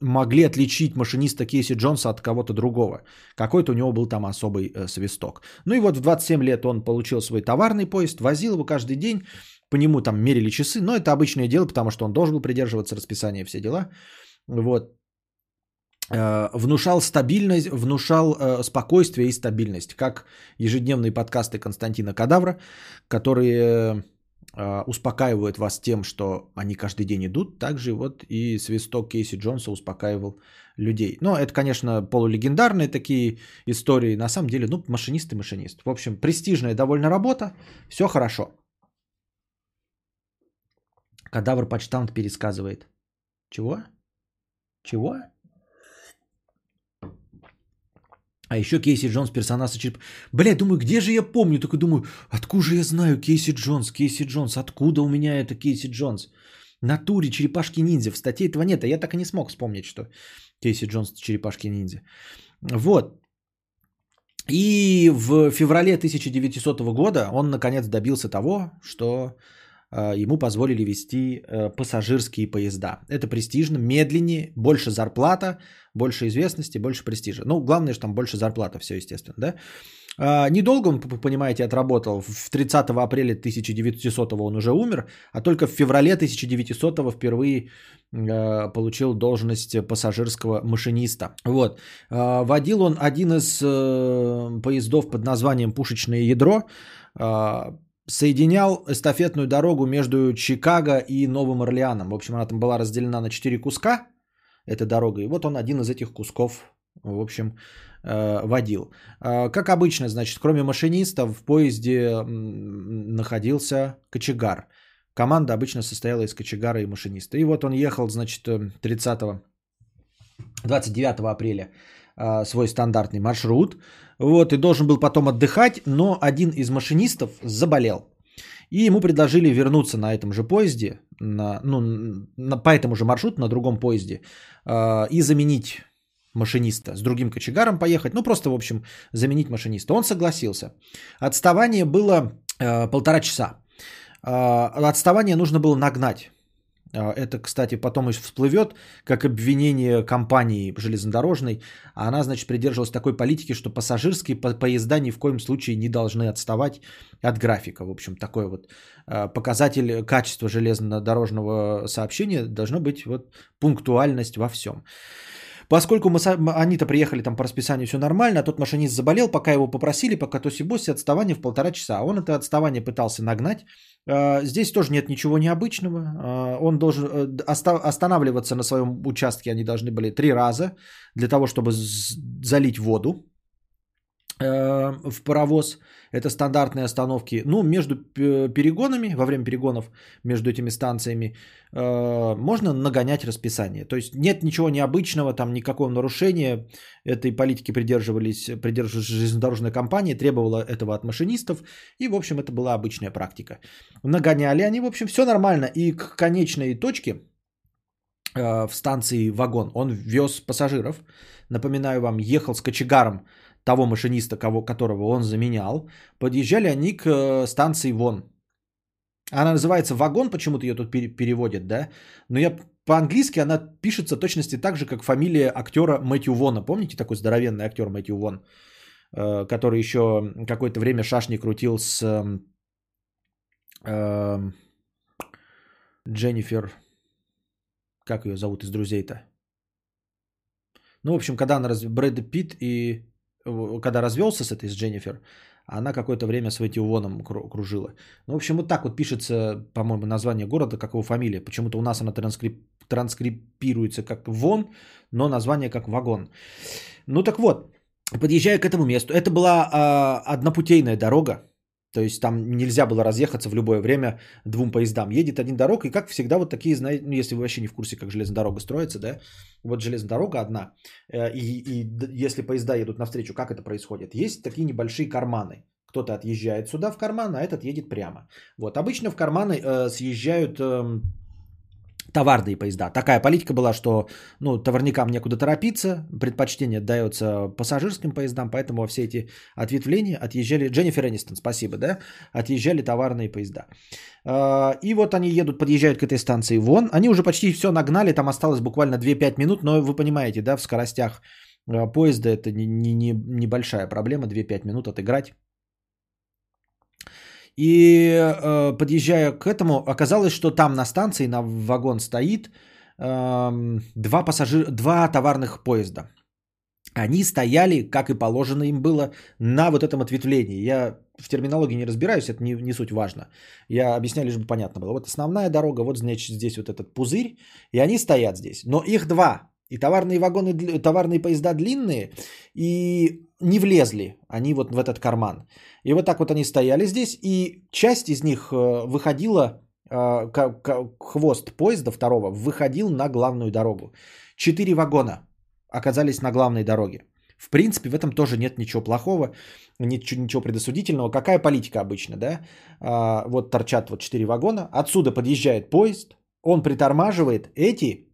могли отличить машиниста Кейси Джонса от кого-то другого. Какой-то у него был там особый э, свисток. Ну и вот в 27 лет он получил свой товарный поезд, возил его каждый день, по нему там мерили часы, но это обычное дело, потому что он должен был придерживаться расписания, все дела. Вот. Э, внушал стабильность, внушал э, спокойствие и стабильность, как ежедневные подкасты Константина Кадавра, которые а, успокаивают вас тем, что они каждый день идут, также вот и свисток Кейси Джонса успокаивал людей. Но это, конечно, полулегендарные такие истории. На самом деле, ну, машинист и машинист. В общем, престижная довольно работа, все хорошо. Кадавр почтамт пересказывает. Чего? Чего? А еще Кейси Джонс, персонаж череп. Бля, думаю, где же я помню? Только думаю, откуда же я знаю Кейси Джонс, Кейси Джонс, откуда у меня это Кейси Джонс? Натуре черепашки ниндзя. В статье этого нет, а я так и не смог вспомнить, что Кейси Джонс черепашки ниндзя. Вот. И в феврале 1900 года он наконец добился того, что ему позволили вести э, пассажирские поезда. Это престижно, медленнее, больше зарплата, больше известности, больше престижа. Ну, главное, что там больше зарплата, все естественно, да. А, недолго он, понимаете, отработал. В 30 апреля 1900 он уже умер, а только в феврале 1900 впервые получил должность пассажирского машиниста. Вот. Водил он один из э, поездов под названием «Пушечное ядро», соединял эстафетную дорогу между Чикаго и Новым Орлеаном. В общем, она там была разделена на 4 куска – эта дорога. И вот он один из этих кусков, в общем, э, водил. Э, как обычно, значит, кроме машиниста в поезде находился кочегар. Команда обычно состояла из кочегара и машиниста. И вот он ехал, значит, 30 э, 29 апреля свой стандартный маршрут. Вот, и должен был потом отдыхать, но один из машинистов заболел. И ему предложили вернуться на этом же поезде, на, ну, на, по этому же маршруту, на другом поезде, э, и заменить машиниста, с другим кочегаром поехать, ну просто, в общем, заменить машиниста. Он согласился. Отставание было э, полтора часа. Э, отставание нужно было нагнать. А, это, кстати, потом и всплывет как обвинение компании железнодорожной. Она, значит, придерживалась такой политики, что пассажирские поезда ни в коем случае не должны отставать от графика. В общем, такой вот а, показатель качества железнодорожного сообщения должно быть вот пунктуальность во всем. Поскольку мы, они-то приехали там по расписанию, все нормально, а тот машинист заболел, пока его попросили, пока то босе отставание в полтора часа. А он это отставание пытался нагнать. А, здесь тоже нет ничего необычного. А, он должен э, останавливаться на своем участке, они должны были три раза для того, чтобы залить воду в паровоз. Это стандартные остановки. Ну, между перегонами, во время перегонов между этими станциями, э, можно нагонять расписание. То есть нет ничего необычного, там никакого нарушения. Этой политики придерживались, придерживалась железнодорожная компания, требовала этого от машинистов. И, в общем, это была обычная практика. Нагоняли они, в общем, все нормально. И к конечной точке э, в станции вагон он вез пассажиров. Напоминаю вам, ехал с кочегаром того машиниста, кого, которого он заменял, подъезжали они к э, станции Вон. Она называется вагон, почему-то ее тут переводят, да? Но я по-английски она пишется точности так же, как фамилия актера Мэтью Вона. Помните такой здоровенный актер Мэтью Вон, э, который еще какое-то время шашни крутил с эм, Дженнифер Как ее зовут из друзей-то? Ну, в общем, когда она раз... Брэд Питт и... э, Когда развелся с этой, с Дженнифер, она какое-то время с Ватионом кру- кружила. Ну, в общем, вот так вот пишется, по-моему, название города, как его фамилия. Почему-то у нас она транскрип... транскрипируется как Вон, но название как Вагон. Ну, так вот, подъезжая к этому месту, это была а, однопутейная дорога, то есть там нельзя было разъехаться в любое время двум поездам. Едет один дорога, и как всегда вот такие, знаете, ну если вы вообще не в курсе, как железная дорога строится, да, вот железная дорога одна, э, и, и если поезда едут навстречу, как это происходит? Есть такие небольшие карманы. Кто-то отъезжает сюда в карман, а этот едет прямо. Вот обычно в карманы э, съезжают эм, товарные поезда. Такая политика была, что ну, товарникам некуда торопиться, предпочтение отдается пассажирским поездам, поэтому все эти ответвления отъезжали, Дженнифер Энистон, спасибо, да, отъезжали товарные поезда. А, И вот они едут, подъезжают к этой станции вон, они уже почти все нагнали, там осталось буквально 2-5 минут, но вы понимаете, да, в скоростях а, поезда это не, не, не- небольшая проблема, 2-5 минут отыграть. И э, подъезжая к этому, оказалось, что там на станции на вагон стоит эм, два, пассажир, два товарных поезда. Они стояли, как и положено им было, на вот этом ответвлении. Я в терминологии не разбираюсь, это не, не суть важно. Я объясняю, лишь бы понятно было. Вот основная дорога, вот значит здесь вот этот пузырь, и они стоят здесь. Но их два. И товарные вагоны, товарные поезда длинные, и не влезли они вот в этот карман. И вот так вот они стояли здесь, и часть из них э, выходила, э, хвост поезда второго выходил на главную дорогу. Четыре вагона оказались на главной дороге. В принципе, в этом тоже нет ничего плохого, ничего, ничего предосудительного. Какая политика обычно, да? А, вот торчат вот четыре вагона, отсюда подъезжает поезд, он притормаживает, эти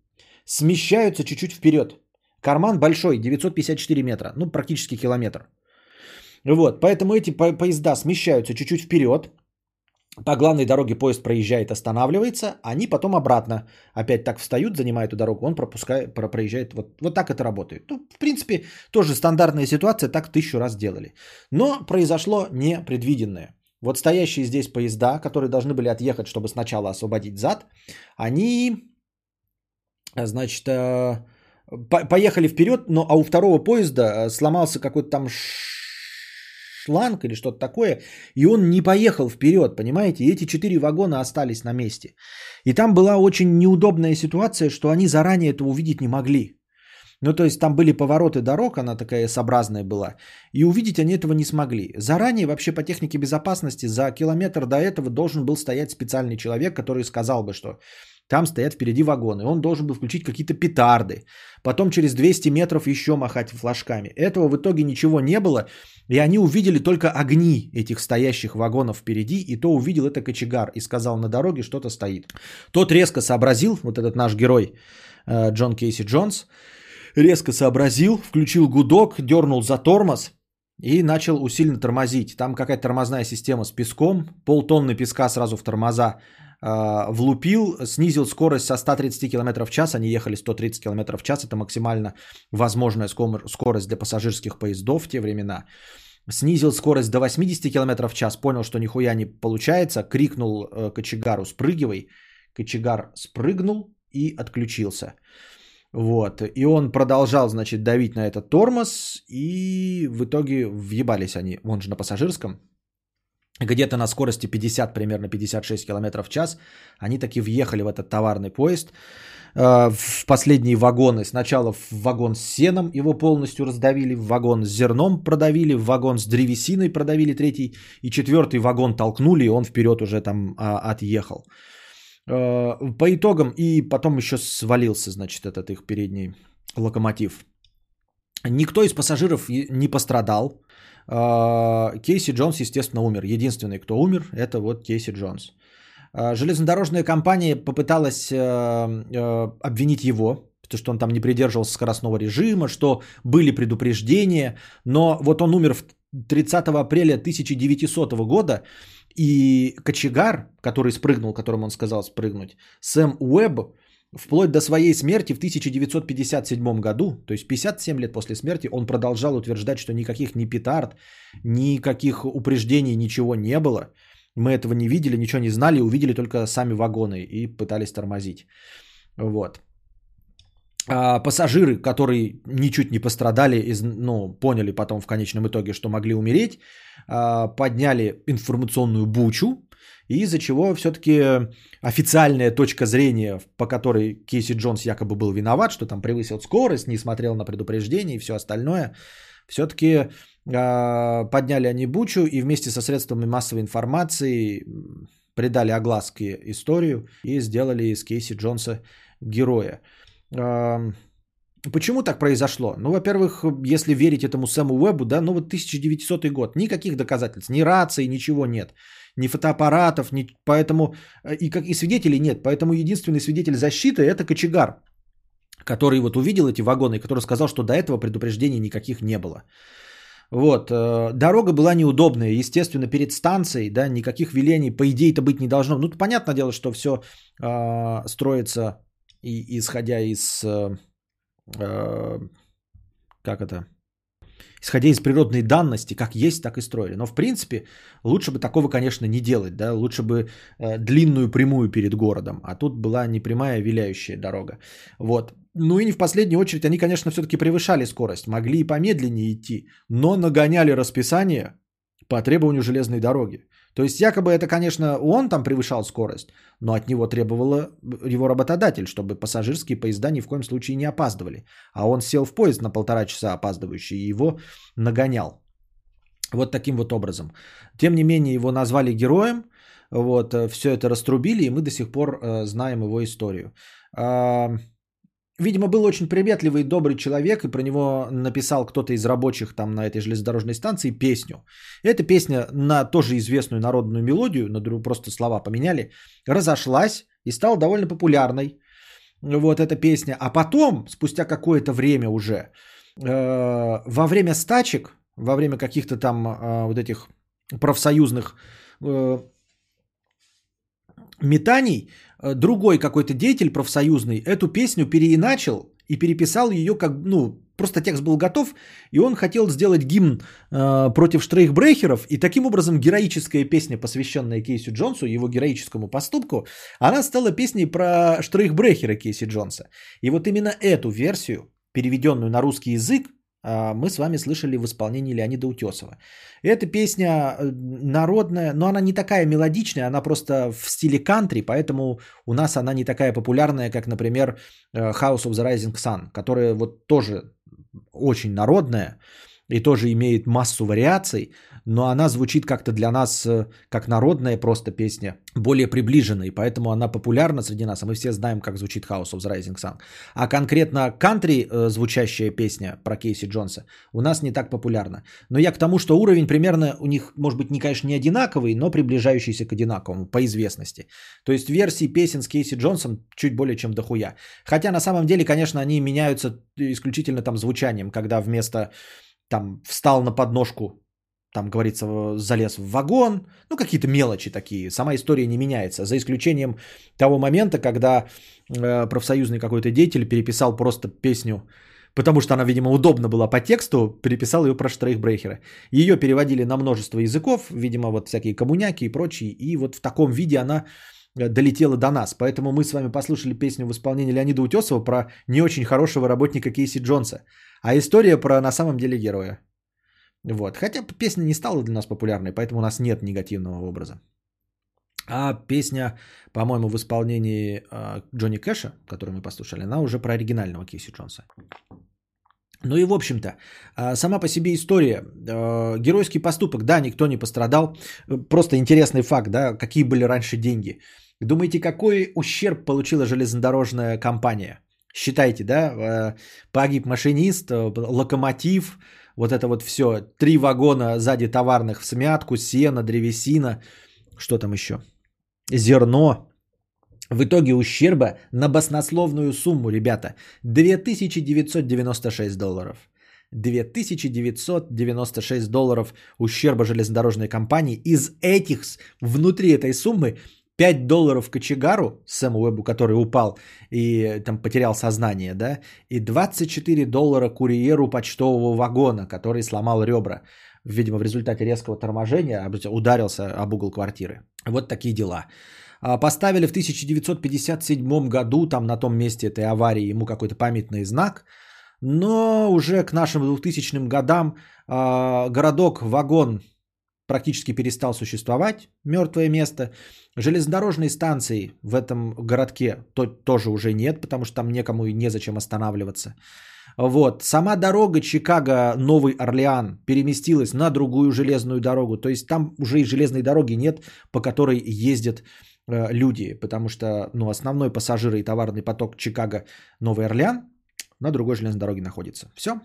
смещаются чуть-чуть вперед. Карман большой, 954 метра, ну практически километр. Вот, поэтому эти по- поезда смещаются чуть-чуть вперед. По главной дороге поезд проезжает, останавливается, они потом обратно опять так встают, занимают эту дорогу, он пропускает, про- проезжает. Вот, вот так это работает. Ну, в принципе, тоже стандартная ситуация, так тысячу раз делали. Но произошло непредвиденное. Вот стоящие здесь поезда, которые должны были отъехать, чтобы сначала освободить зад, они, значит, э, по- поехали вперед, но а у второго поезда э, сломался какой-то там шланг или что-то такое, и он не поехал вперед, понимаете? И эти четыре вагона остались на месте. И там была очень неудобная ситуация, что они заранее это увидеть не могли. Ну, то есть там были повороты дорог, она такая сообразная была, и увидеть они этого не смогли. Заранее вообще по технике безопасности за километр до этого должен был стоять специальный человек, который сказал бы, что там стоят впереди вагоны. Он должен был включить какие-то петарды. Потом через 200 метров еще махать флажками. Этого в итоге ничего не было. И они увидели только огни этих стоящих вагонов впереди. И то увидел это кочегар и сказал, на дороге что-то стоит. Тот резко сообразил, вот этот наш герой э, Джон Кейси Джонс, резко сообразил, включил гудок, дернул за тормоз и начал усиленно тормозить. Там какая-то тормозная система с песком, полтонны песка сразу в тормоза влупил, снизил скорость со 130 км в час, они ехали 130 км в час, это максимально возможная скорость для пассажирских поездов в те времена. Снизил скорость до 80 км в час, понял, что нихуя не получается, крикнул э, кочегару «спрыгивай». Кочегар спрыгнул и отключился. Вот. И он продолжал, значит, давить на этот тормоз, и в итоге въебались они, он же на пассажирском, где-то на скорости 50, примерно 56 км в час, они таки въехали в этот товарный поезд, э, в последние вагоны. Сначала в вагон с сеном его полностью раздавили, в вагон с зерном продавили, в вагон с древесиной продавили третий, и четвертый вагон толкнули, и он вперед уже там а, отъехал. Э, По итогам, и потом еще свалился, значит, этот их передний локомотив. Никто из пассажиров не пострадал. Э, Кейси Джонс, естественно, умер. Единственный, кто умер, это вот Кейси Джонс. Э, Железнодорожная компания попыталась э, э, обвинить его, потому что он там не придерживался скоростного режима, что были предупреждения, но вот он умер в 30 апреля 1900 года, и кочегар, который спрыгнул, которому он сказал спрыгнуть, Сэм Уэбб, вплоть до своей смерти в 1957 году, то есть 57 лет после смерти, он продолжал утверждать, что никаких ни петард, никаких упреждений, ничего не было. Мы этого не видели, ничего не знали, увидели только сами вагоны и пытались тормозить. Вот. а, пассажиры, которые ничуть не пострадали, ну, поняли потом в конечном итоге, что могли умереть, а, подняли информационную бучу, из-за чего все-таки официальная точка зрения, по которой Кейси Джонс якобы был виноват, что там превысил скорость, не смотрел на предупреждение и все остальное, все-таки э, подняли они бучу и вместе со средствами массовой информации придали огласке историю и сделали из Кейси Джонса героя. Э, Почему так произошло? Ну, во-первых, если верить этому Сэму Уэбу, да, ну вот 1900 год, никаких доказательств, ни рации, ничего нет ни фотоаппаратов, ни... поэтому э, и, как, и свидетелей нет. Поэтому единственный свидетель защиты это кочегар, который вот увидел эти вагоны, который сказал, что до этого предупреждений никаких не было. Вот, э, дорога была неудобная, естественно, перед станцией, да, никаких велений, по идее-то быть не должно. Ну, понятное дело, что все э, строится, и, исходя из, э, э, как это, исходя из природной данности, как есть, так и строили. Но в принципе лучше бы такого, конечно, не делать, да, лучше бы э, длинную прямую перед городом, а тут была не прямая, а виляющая дорога. Вот. Ну и не в последнюю очередь, они, конечно, все-таки превышали скорость, могли и помедленнее идти, но нагоняли расписание по требованию железной дороги. То есть якобы это, конечно, он там превышал скорость, но от него требовало его работодатель, чтобы пассажирские поезда ни в коем случае не опаздывали. А он сел в поезд на полтора часа опаздывающий и его нагонял. Вот таким вот образом. Тем не менее, его назвали героем, вот, э, все это раструбили, и мы до сих пор э, знаем его историю. Э, Видимо, был очень приветливый и добрый человек, и про него написал кто-то из рабочих там на этой железнодорожной станции песню. Эта песня на тоже известную народную мелодию, на другую просто слова поменяли, разошлась и стала довольно популярной. Вот эта песня. А потом, спустя какое-то время уже, э, во время стачек, во время каких-то там э, вот этих профсоюзных э, метаний, Э, другой какой-то деятель профсоюзный эту песню переиначил и переписал ее как, ну, просто текст был готов, и он хотел сделать гимн э, против штрейхбрехеров, и таким образом героическая песня, посвященная Кейсу Джонсу, его героическому поступку, она стала песней про штрейхбрехера Кейси Джонса. И вот именно эту версию, переведенную на русский язык, мы с вами слышали в исполнении Леонида Утесова. Эта песня э, народная, но она не такая мелодичная, она просто в стиле кантри, поэтому у нас она не такая популярная, как, например, э, House of the Rising Sun, которая вот тоже очень народная и тоже имеет массу вариаций, но она звучит как-то для нас э, как народная просто песня, более приближенная, и поэтому она популярна среди нас, а мы все знаем, как звучит House of the Rising Sun. А конкретно кантри э, звучащая песня про Кейси Джонса у нас не так популярна. Но я к тому, что уровень примерно у них, может быть, не, конечно, не одинаковый, но приближающийся к одинаковому по известности. То есть версии песен с Кейси Джонсом чуть более чем дохуя. Хотя на самом деле, конечно, они меняются исключительно там звучанием, когда вместо там встал на подножку там говорится, залез в вагон, ну какие-то мелочи такие, сама история не меняется, за исключением того момента, когда э, профсоюзный какой-то деятель переписал просто песню, потому что она, видимо, удобна была по тексту, переписал ее про штрейхбрехера. Ее переводили на множество языков, видимо, вот всякие коммуняки и прочие, и вот в таком виде она э, долетела до нас. Поэтому мы с вами послушали песню в исполнении Леонида Утесова про не очень хорошего работника Кейси Джонса, а история про на самом деле героя. Вот. Хотя песня не стала для нас популярной, поэтому у нас нет негативного образа. А песня, по-моему, в исполнении э, Джонни Кэша, которую мы послушали, она уже про оригинального Кейси Джонса. Ну и в общем-то, сама по себе история, геройский поступок, да, никто не пострадал. Просто интересный факт, да, какие были раньше деньги. Думаете, какой ущерб получила железнодорожная компания? Считайте, да, погиб машинист, локомотив, вот это вот все, три вагона сзади товарных в смятку, сено, древесина, что там еще, зерно. В итоге ущерба на баснословную сумму, ребята, 2996 долларов. 2996 долларов ущерба железнодорожной компании. Из этих, внутри этой суммы, 5 долларов кочегару, Сэму Уэбу, который упал и там потерял сознание, да, и 24 доллара курьеру почтового вагона, который сломал ребра. видимо, в результате резкого торможения ударился об угол квартиры. Вот такие дела. А, поставили в 1957 году там на том месте этой аварии ему какой-то памятный знак, но уже к нашим 2000 годам а, городок Вагон практически перестал существовать, мертвое место. Железнодорожной станции в этом городке то, тоже уже нет, потому что там некому и незачем останавливаться. Вот. Сама дорога Чикаго-Новый Орлеан переместилась на другую железную дорогу. То есть там уже и железной дороги нет, по которой ездят э, люди. Потому что ну, основной пассажиры и товарный поток Чикаго-Новый Орлеан на другой железной дороге находится. Все.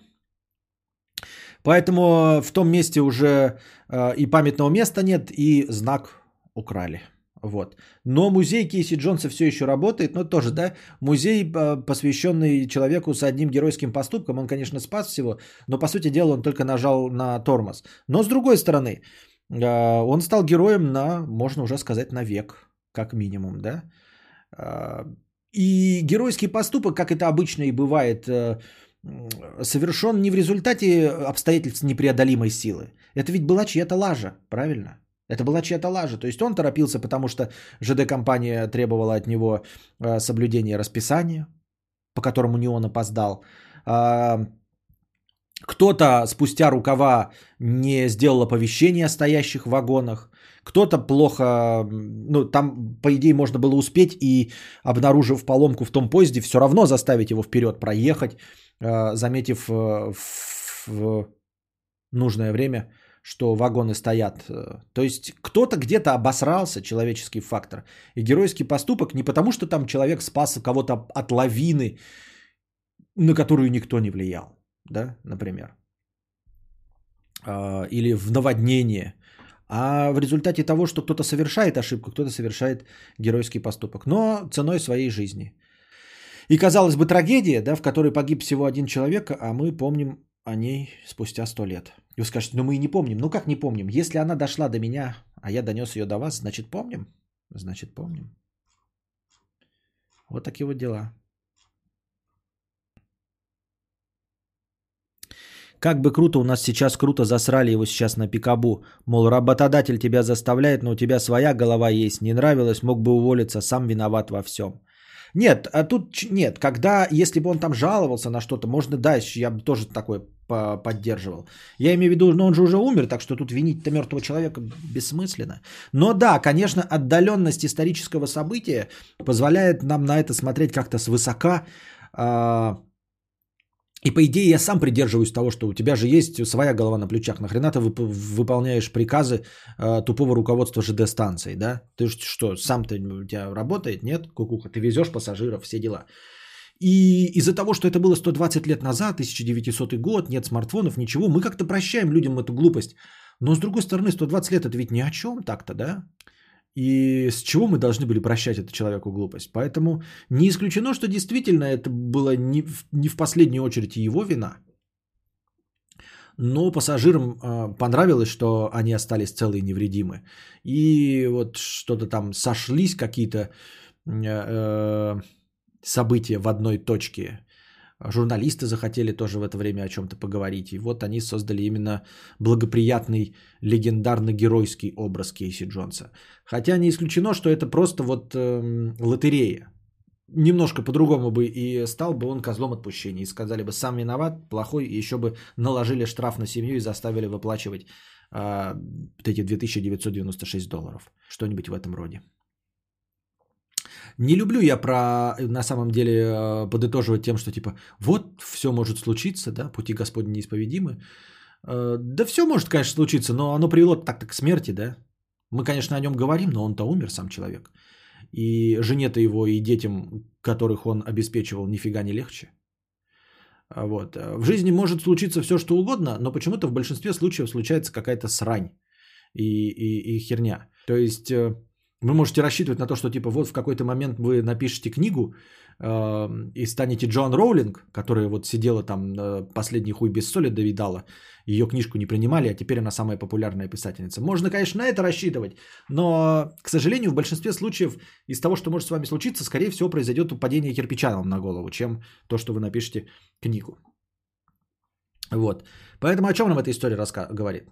Поэтому в том месте уже э, и памятного места нет, и знак украли. Вот. Но музей Кейси Джонса все еще работает, но тоже, да, музей, э, посвященный человеку с одним геройским поступком, он, конечно, спас всего, но, по сути дела, он только нажал на тормоз. Но, с другой стороны, э, он стал героем на, можно уже сказать, на век, как минимум, да. Э, и геройский поступок, как это обычно и бывает, совершен не в результате обстоятельств непреодолимой силы. Это ведь была чья-то лажа, правильно? Это была чья-то лажа. То есть он торопился, потому что ЖД-компания требовала от него э, соблюдения расписания, по которому не он опоздал. А, кто-то спустя рукава не сделал оповещение о стоящих вагонах. Кто-то плохо, ну там по идее можно было успеть и обнаружив поломку в том поезде, все равно заставить его вперед проехать, заметив э, в нужное время что вагоны стоят. То есть кто-то где-то обосрался, человеческий фактор. И геройский поступок не потому, что там человек спас кого-то от лавины, на которую никто не влиял, да, например. А, или в наводнение. А в результате того, что кто-то совершает ошибку, кто-то совершает геройский поступок. Но ценой своей жизни. И казалось бы трагедия, да, в которой погиб всего один человек, а мы помним о ней спустя сто лет. И вы скажете, ну мы и не помним. Ну как не помним? Если она дошла до меня, а я донес ее до вас, значит помним? Значит помним. Вот такие вот дела. Как бы круто, у нас сейчас круто засрали его сейчас на пикабу. Мол, работодатель тебя заставляет, но у тебя своя голова есть. Не нравилось, мог бы уволиться, сам виноват во всем. Нет, а тут нет. Когда, если бы он там жаловался на что-то, можно, да, я бы тоже такое поддерживал. Я имею в виду, но ну, он же уже умер, так что тут винить-то мертвого человека бессмысленно. Но да, конечно, отдаленность исторического события позволяет нам на это смотреть как-то свысока. А, и по идее я сам придерживаюсь того, что у тебя же есть своя голова на плечах. Нахрена ты выполняешь приказы э, тупого руководства ЖД станции, да? Ты что, сам-то у тебя работает, нет? Кукуха, ты везешь пассажиров, все дела. И из-за того, что это было 120 лет назад, 1900 год, нет смартфонов, ничего, мы как-то прощаем людям эту глупость. Но с другой стороны, 120 лет это ведь ни о чем так-то, да? И с чего мы должны были прощать эту человеку глупость? Поэтому не исключено, что действительно это было не в, не в последнюю очередь его вина. Но пассажирам э, понравилось, что они остались целы и невредимы. И вот что-то там сошлись какие-то э, э, события в одной точке. Журналисты захотели тоже в это время о чем-то поговорить. И вот они создали именно благоприятный, легендарно-геройский образ Кейси Джонса. Хотя не исключено, что это просто вот э, лотерея. Немножко по-другому бы и стал бы он козлом отпущения. И сказали бы, сам виноват, плохой, и еще бы наложили штраф на семью и заставили выплачивать э, эти 2996 долларов. Что-нибудь в этом роде. Не люблю я про, на самом деле, э, подытоживать тем, что типа, вот все может случиться, да, пути Господни неисповедимы. Э, да все может, конечно, случиться, но оно привело так-то к смерти, да. Мы, конечно, о нем говорим, но он-то умер, сам человек. И жене-то его, и детям, которых он обеспечивал, нифига не легче. Вот. В жизни может случиться все, что угодно, но почему-то в большинстве случаев случается какая-то срань и, и, и херня. То есть э, вы можете рассчитывать на то, что типа вот в какой-то момент вы напишете книгу э, и станете Джон Роулинг, которая вот сидела там э, последний хуй без соли довидала, ее книжку не принимали, а теперь она самая популярная писательница. Можно, конечно, на это рассчитывать, но, к сожалению, в большинстве случаев из того, что может с вами случиться, скорее всего, произойдет упадение кирпича вам на голову, чем то, что вы напишете книгу. Вот. Поэтому о чем нам эта история раска- говорит?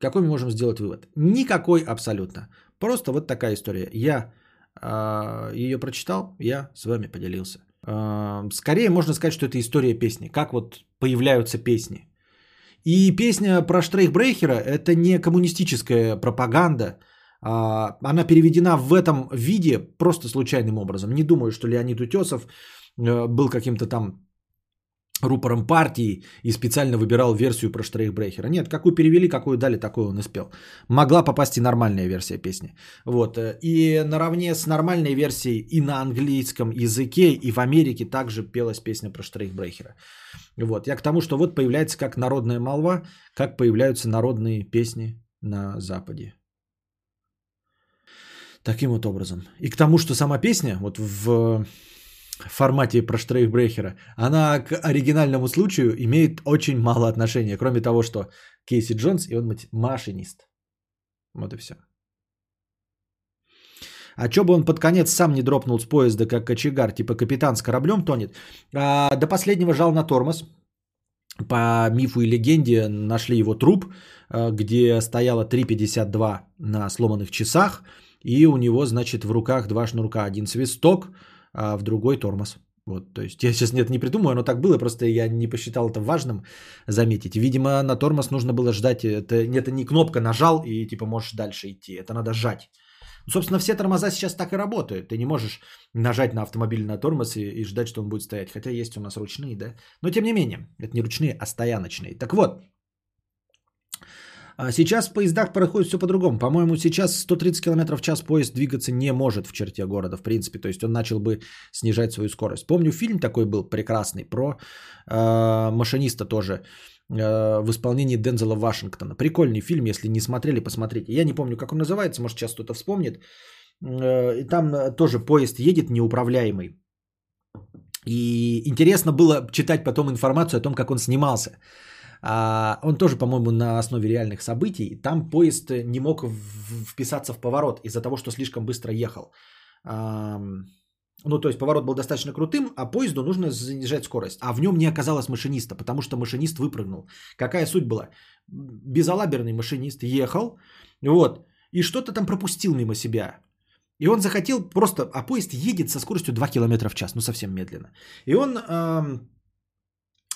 Какой мы можем сделать вывод? Никакой абсолютно. Просто вот такая история. Я э, ее прочитал, я с вами поделился. Э, скорее можно сказать, что это история песни. Как вот появляются песни. И песня про Штрейхбрейхера – это не коммунистическая пропаганда. А, она переведена в этом виде просто случайным образом. Не думаю, что Леонид Утесов э, был каким-то там рупором партии и специально выбирал версию про Штрейхбрейхера. Нет, какую перевели, какую дали, такую он спел. Могла попасть и нормальная версия песни. Вот. И наравне с нормальной версией и на английском языке, и в Америке также пелась песня про Штрейхбрейхера. Вот. Я к тому, что вот появляется как народная молва, как появляются народные песни на Западе. Таким вот образом. И к тому, что сама песня, вот в формате про Штрейхбрехера, она к оригинальному случаю имеет очень мало отношения, кроме того, что Кейси Джонс и он машинист. Вот и все. А чё бы он под конец сам не дропнул с поезда, как кочегар, типа капитан с кораблем тонет? А, до последнего жал на тормоз. По мифу и легенде нашли его труп, а, где стояло 3,52 на сломанных часах. И у него, значит, в руках два шнурка. Один свисток, а в другой тормоз. Вот, то есть я сейчас нет, не придумаю, оно так было, просто я не посчитал это важным заметить. Видимо, на тормоз нужно было ждать, это, это не кнопка нажал и типа можешь дальше идти, это надо жать. Собственно, все тормоза сейчас так и работают. Ты не можешь нажать на автомобиль на тормоз и, и ждать, что он будет стоять. Хотя есть у нас ручные, да. Но тем не менее, это не ручные, а стояночные. Так вот, сейчас в поездах происходит все по-другому. По-моему, сейчас 130 км в час поезд двигаться не может в черте города, в принципе. То есть он начал бы снижать свою скорость. Помню, фильм такой был прекрасный про э, машиниста тоже э, в исполнении Дензела Вашингтона. Прикольный фильм, если не смотрели, посмотрите. Я не помню, как он называется, может сейчас кто-то вспомнит. Э, и там э, тоже поезд едет неуправляемый. И интересно было читать потом информацию о том, как он снимался. А, он тоже, по-моему, на основе реальных событий. Там поезд не мог вписаться в поворот из-за того, что слишком быстро ехал. Ну, то есть поворот был достаточно крутым, а поезду нужно занижать скорость. А в нем не оказалось машиниста, потому что машинист выпрыгнул. Какая суть была? Безалаберный машинист ехал, вот, и что-то там пропустил мимо себя. И он захотел просто, а поезд едет со скоростью 2 км в час, ну совсем медленно. И он эм,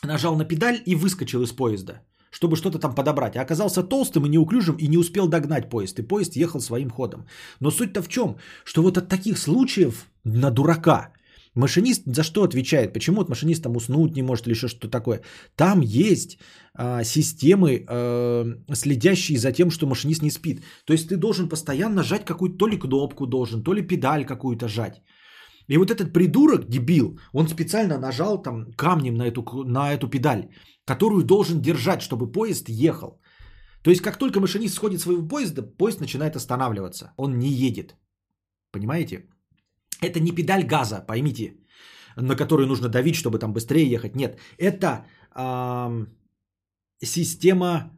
нажал на педаль и выскочил из поезда, чтобы что-то там подобрать. А оказался толстым и неуклюжим и не успел догнать поезд. И поезд ехал своим ходом. Но суть-то в чем? Что вот от таких случаев на дурака машинист за что отвечает? Почему от машинист там уснуть не может или еще что-то такое? Там есть а, системы, а, следящие за тем, что машинист не спит. То есть ты должен постоянно жать какую-то то ли кнопку должен, то ли педаль какую-то жать. И вот этот придурок, дебил, он специально нажал там камнем на эту, на эту педаль, которую должен держать, чтобы поезд ехал. То есть, как только машинист сходит с своего поезда, поезд начинает останавливаться. Он не едет. Понимаете? Это не педаль газа, поймите, на которую нужно давить, чтобы там быстрее ехать. Нет, это э, система,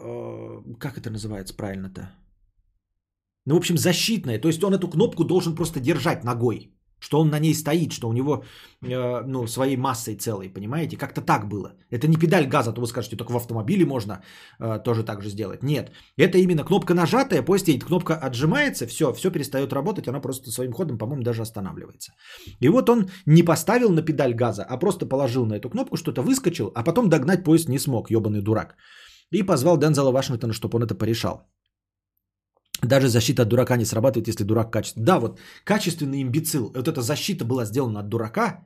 э, как это называется правильно-то? Ну, в общем, защитная. То есть он эту кнопку должен просто держать ногой что он на ней стоит, что у него э, ну, своей массой целой, понимаете? Как-то так было. Это не педаль газа, то вы скажете, только в автомобиле можно э, тоже так же сделать. Нет, это именно кнопка нажатая, едет, кнопка отжимается, все, все перестает работать, она просто своим ходом, по-моему, даже останавливается. И вот он не поставил на педаль газа, а просто положил на эту кнопку, что-то выскочил, а потом догнать поезд не смог, ебаный дурак. И позвал Дензела Вашингтона, чтобы он это порешал. Даже защита от дурака не срабатывает, если дурак качественный. Да, вот качественный имбецил. Вот эта защита была сделана от дурака,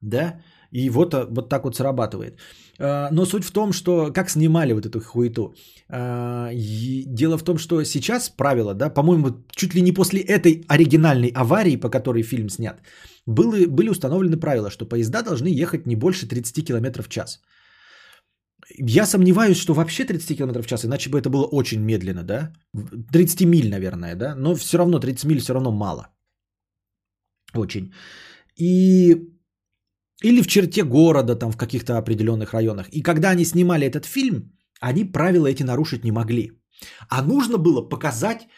да, и вот, а, вот так вот срабатывает. А, но суть в том, что как снимали вот эту хуету. А, дело в том, что сейчас правило, да, по-моему, чуть ли не после этой оригинальной аварии, по которой фильм снят, были, были установлены правила, что поезда должны ехать не больше 30 км в час. Я сомневаюсь, что вообще 30 км в час, иначе бы это было очень медленно, да? 30 миль, наверное, да? Но все равно 30 миль все равно мало. Очень. И или в черте города, там в каких-то определенных районах. И когда они снимали этот фильм, они правила эти нарушить не могли. А нужно было показать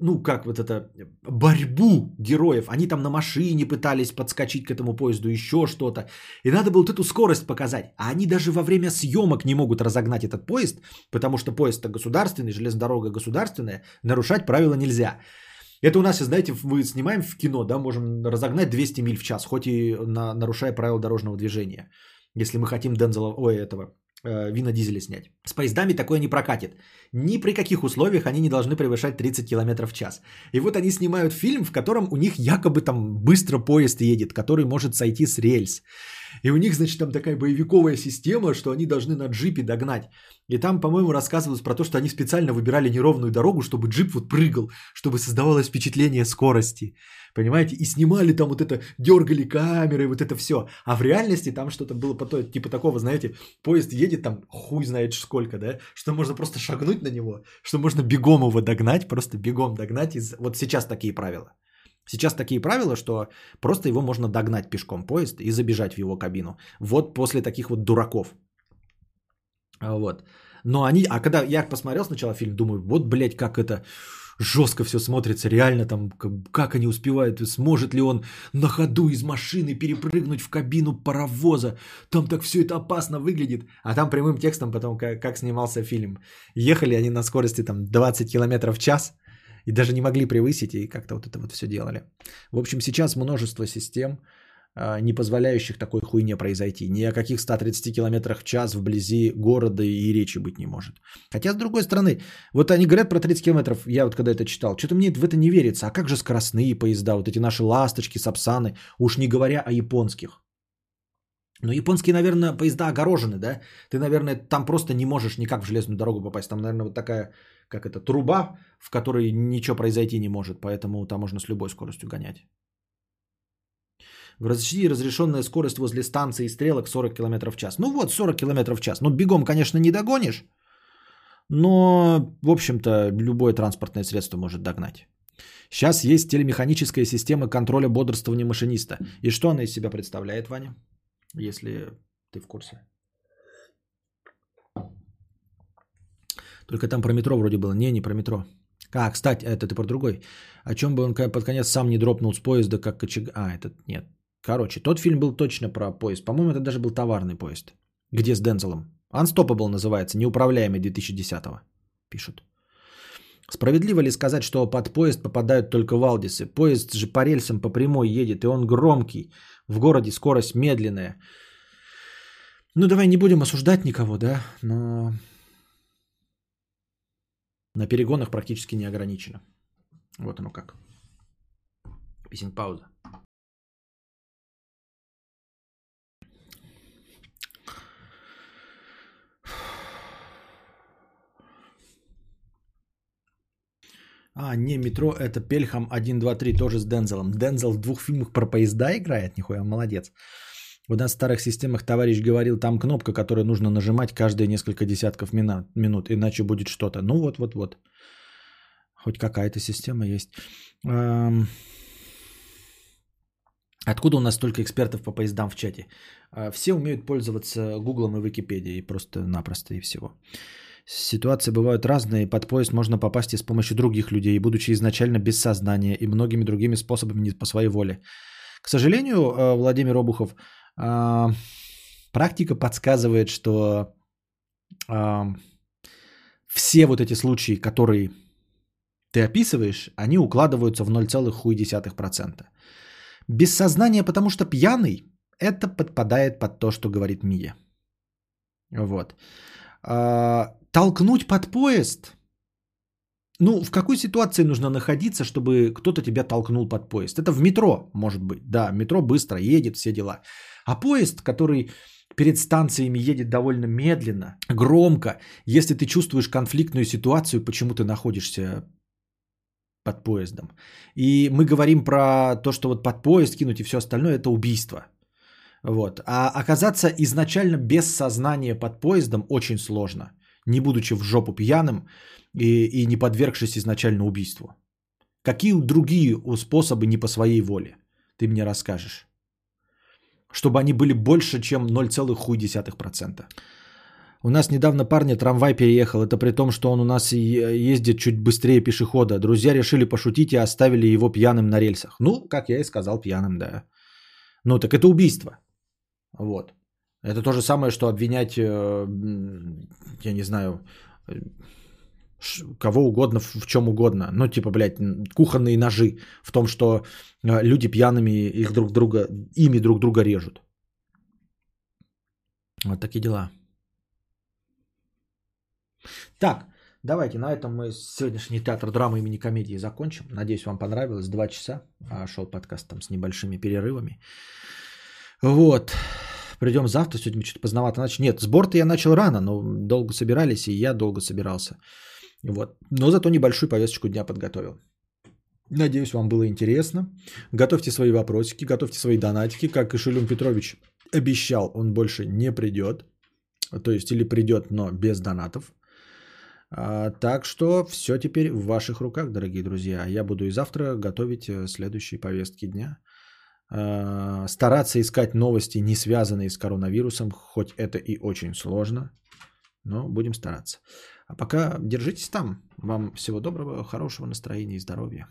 ну, как вот это, борьбу героев. Они там на машине пытались подскочить к этому поезду, еще что-то. И надо было вот эту скорость показать. А они даже во время съемок не могут разогнать этот поезд, потому что поезд-то государственный, железная дорога государственная, нарушать правила нельзя. Это у нас, знаете, мы снимаем в кино, да, можем разогнать 200 миль в час, хоть и на, нарушая правила дорожного движения. Если мы хотим Дензела, ой, этого, Вина Дизеля снять. С поездами такое не прокатит. Ни при каких условиях они не должны превышать 30 км в час. И вот они снимают фильм, в котором у них якобы там быстро поезд едет, который может сойти с рельс. И у них, значит, там такая боевиковая система, что они должны на джипе догнать. И там, по-моему, рассказывалось про то, что они специально выбирали неровную дорогу, чтобы джип вот прыгал, чтобы создавалось впечатление скорости. Понимаете? И снимали там вот это, дергали камеры, вот это все. А в реальности там что-то было потом, типа такого, знаете, поезд едет там хуй знает сколько, да, что можно просто шагнуть на него, что можно бегом его догнать, просто бегом догнать. Из... Вот сейчас такие правила. Сейчас такие правила, что просто его можно догнать пешком поезд и забежать в его кабину. Вот после таких вот дураков. Вот. Но они, а когда я посмотрел сначала фильм, думаю, вот, блядь, как это жестко все смотрится, реально там, как, как они успевают, сможет ли он на ходу из машины перепрыгнуть в кабину паровоза, там так все это опасно выглядит, а там прямым текстом потом, как, как снимался фильм, ехали они на скорости там 20 км в час, и даже не могли превысить, и как-то вот это вот все делали. В общем, сейчас множество систем, а, не позволяющих такой хуйне произойти. Ни о каких 130 км в час вблизи города и речи быть не может. Хотя, с другой стороны, вот они говорят про 30 км, я вот когда это читал, что-то мне в это не верится. А как же скоростные поезда, вот эти наши ласточки, сапсаны, уж не говоря о японских. Но японские, наверное, поезда огорожены, да? Ты, наверное, там просто не можешь никак в железную дорогу попасть. Там, наверное, вот такая, как это, труба, в которой ничего произойти не может. Поэтому там можно с любой скоростью гонять. В России разрешенная скорость возле станции стрелок 40 км в час. Ну вот, 40 км в час. Ну, бегом, конечно, не догонишь. Но, в общем-то, любое транспортное средство может догнать. Сейчас есть телемеханическая система контроля бодрствования машиниста. И что она из себя представляет, Ваня? Если ты в курсе. Только там про метро вроде было. Не, не про метро. А, кстати, это ты про другой. О чем бы он под конец сам не дропнул с поезда, как кочег... А, этот нет. Короче, тот фильм был точно про поезд. По-моему, это даже был товарный поезд. Где с Дензелом. Unstoppable называется, неуправляемый 2010-го, пишут. Справедливо ли сказать, что под поезд попадают только валдисы? Поезд же по рельсам по прямой едет, и он громкий. В городе скорость медленная. Ну, давай не будем осуждать никого, да, но на перегонах практически не ограничено. Вот оно как. Писинг пауза. А, не, метро это Пельхам 1, 2, 3, тоже с Дензелом. Дензел в двух фильмах про поезда играет, нихуя, молодец. У нас в старых системах товарищ говорил, там кнопка, которую нужно нажимать каждые несколько десятков минут, иначе будет что-то. Ну вот, вот, вот. Хоть какая-то система есть. Откуда у нас столько экспертов по поездам в чате? А, все умеют пользоваться Гуглом и Википедией просто-напросто и всего. Ситуации бывают разные, под поезд можно попасть и с помощью других людей, будучи изначально без сознания и многими другими способами не по своей воле. К сожалению, э, Владимир Обухов, э, практика подсказывает, что э, все вот эти случаи, которые ты описываешь, они укладываются в 0,1%. Без сознания, потому что пьяный, это подпадает под то, что говорит Мия. Вот толкнуть под поезд. Ну, в какой ситуации нужно находиться, чтобы кто-то тебя толкнул под поезд? Это в метро, может быть. Да, метро быстро едет, все дела. А поезд, который перед станциями едет довольно медленно, громко, если ты чувствуешь конфликтную ситуацию, почему ты находишься под поездом. И мы говорим про то, что вот под поезд кинуть и все остальное, это убийство. Вот. А оказаться изначально без сознания под поездом очень сложно не будучи в жопу пьяным и, и не подвергшись изначально убийству? Какие другие способы не по своей воле? Ты мне расскажешь. Чтобы они были больше, чем 0,1%. У нас недавно парня трамвай переехал. Это при том, что он у нас ездит чуть быстрее пешехода. Друзья решили пошутить и оставили его пьяным на рельсах. Ну, как я и сказал, пьяным, да. Ну, так это убийство. Вот. Это то же самое, что обвинять, э, я не знаю, э, кого угодно в чем угодно. Ну, типа, блядь, кухонные ножи в том, что э, люди пьяными их друг друга, ими друг друга режут. Вот такие дела. Так, давайте на этом мы сегодняшний театр драмы имени комедии закончим. Надеюсь, вам понравилось. Два часа а, шел подкаст там с небольшими перерывами. Вот. Придем завтра, сегодня что-то поздновато начали. Нет, сбор-то я начал рано, но долго собирались, и я долго собирался. Вот. Но зато небольшую повесточку дня подготовил. Надеюсь, вам было интересно. Готовьте свои вопросики, готовьте свои донатики. Как и Петрович обещал, он больше не придет. То есть или придет, но без донатов. А, так что все теперь в ваших руках, дорогие друзья. Я буду и завтра готовить э, следующие повестки дня. А, стараться искать новости, не связанные с коронавирусом, хоть это и очень сложно, но будем стараться. А пока держитесь там. Вам всего доброго, хорошего настроения и здоровья.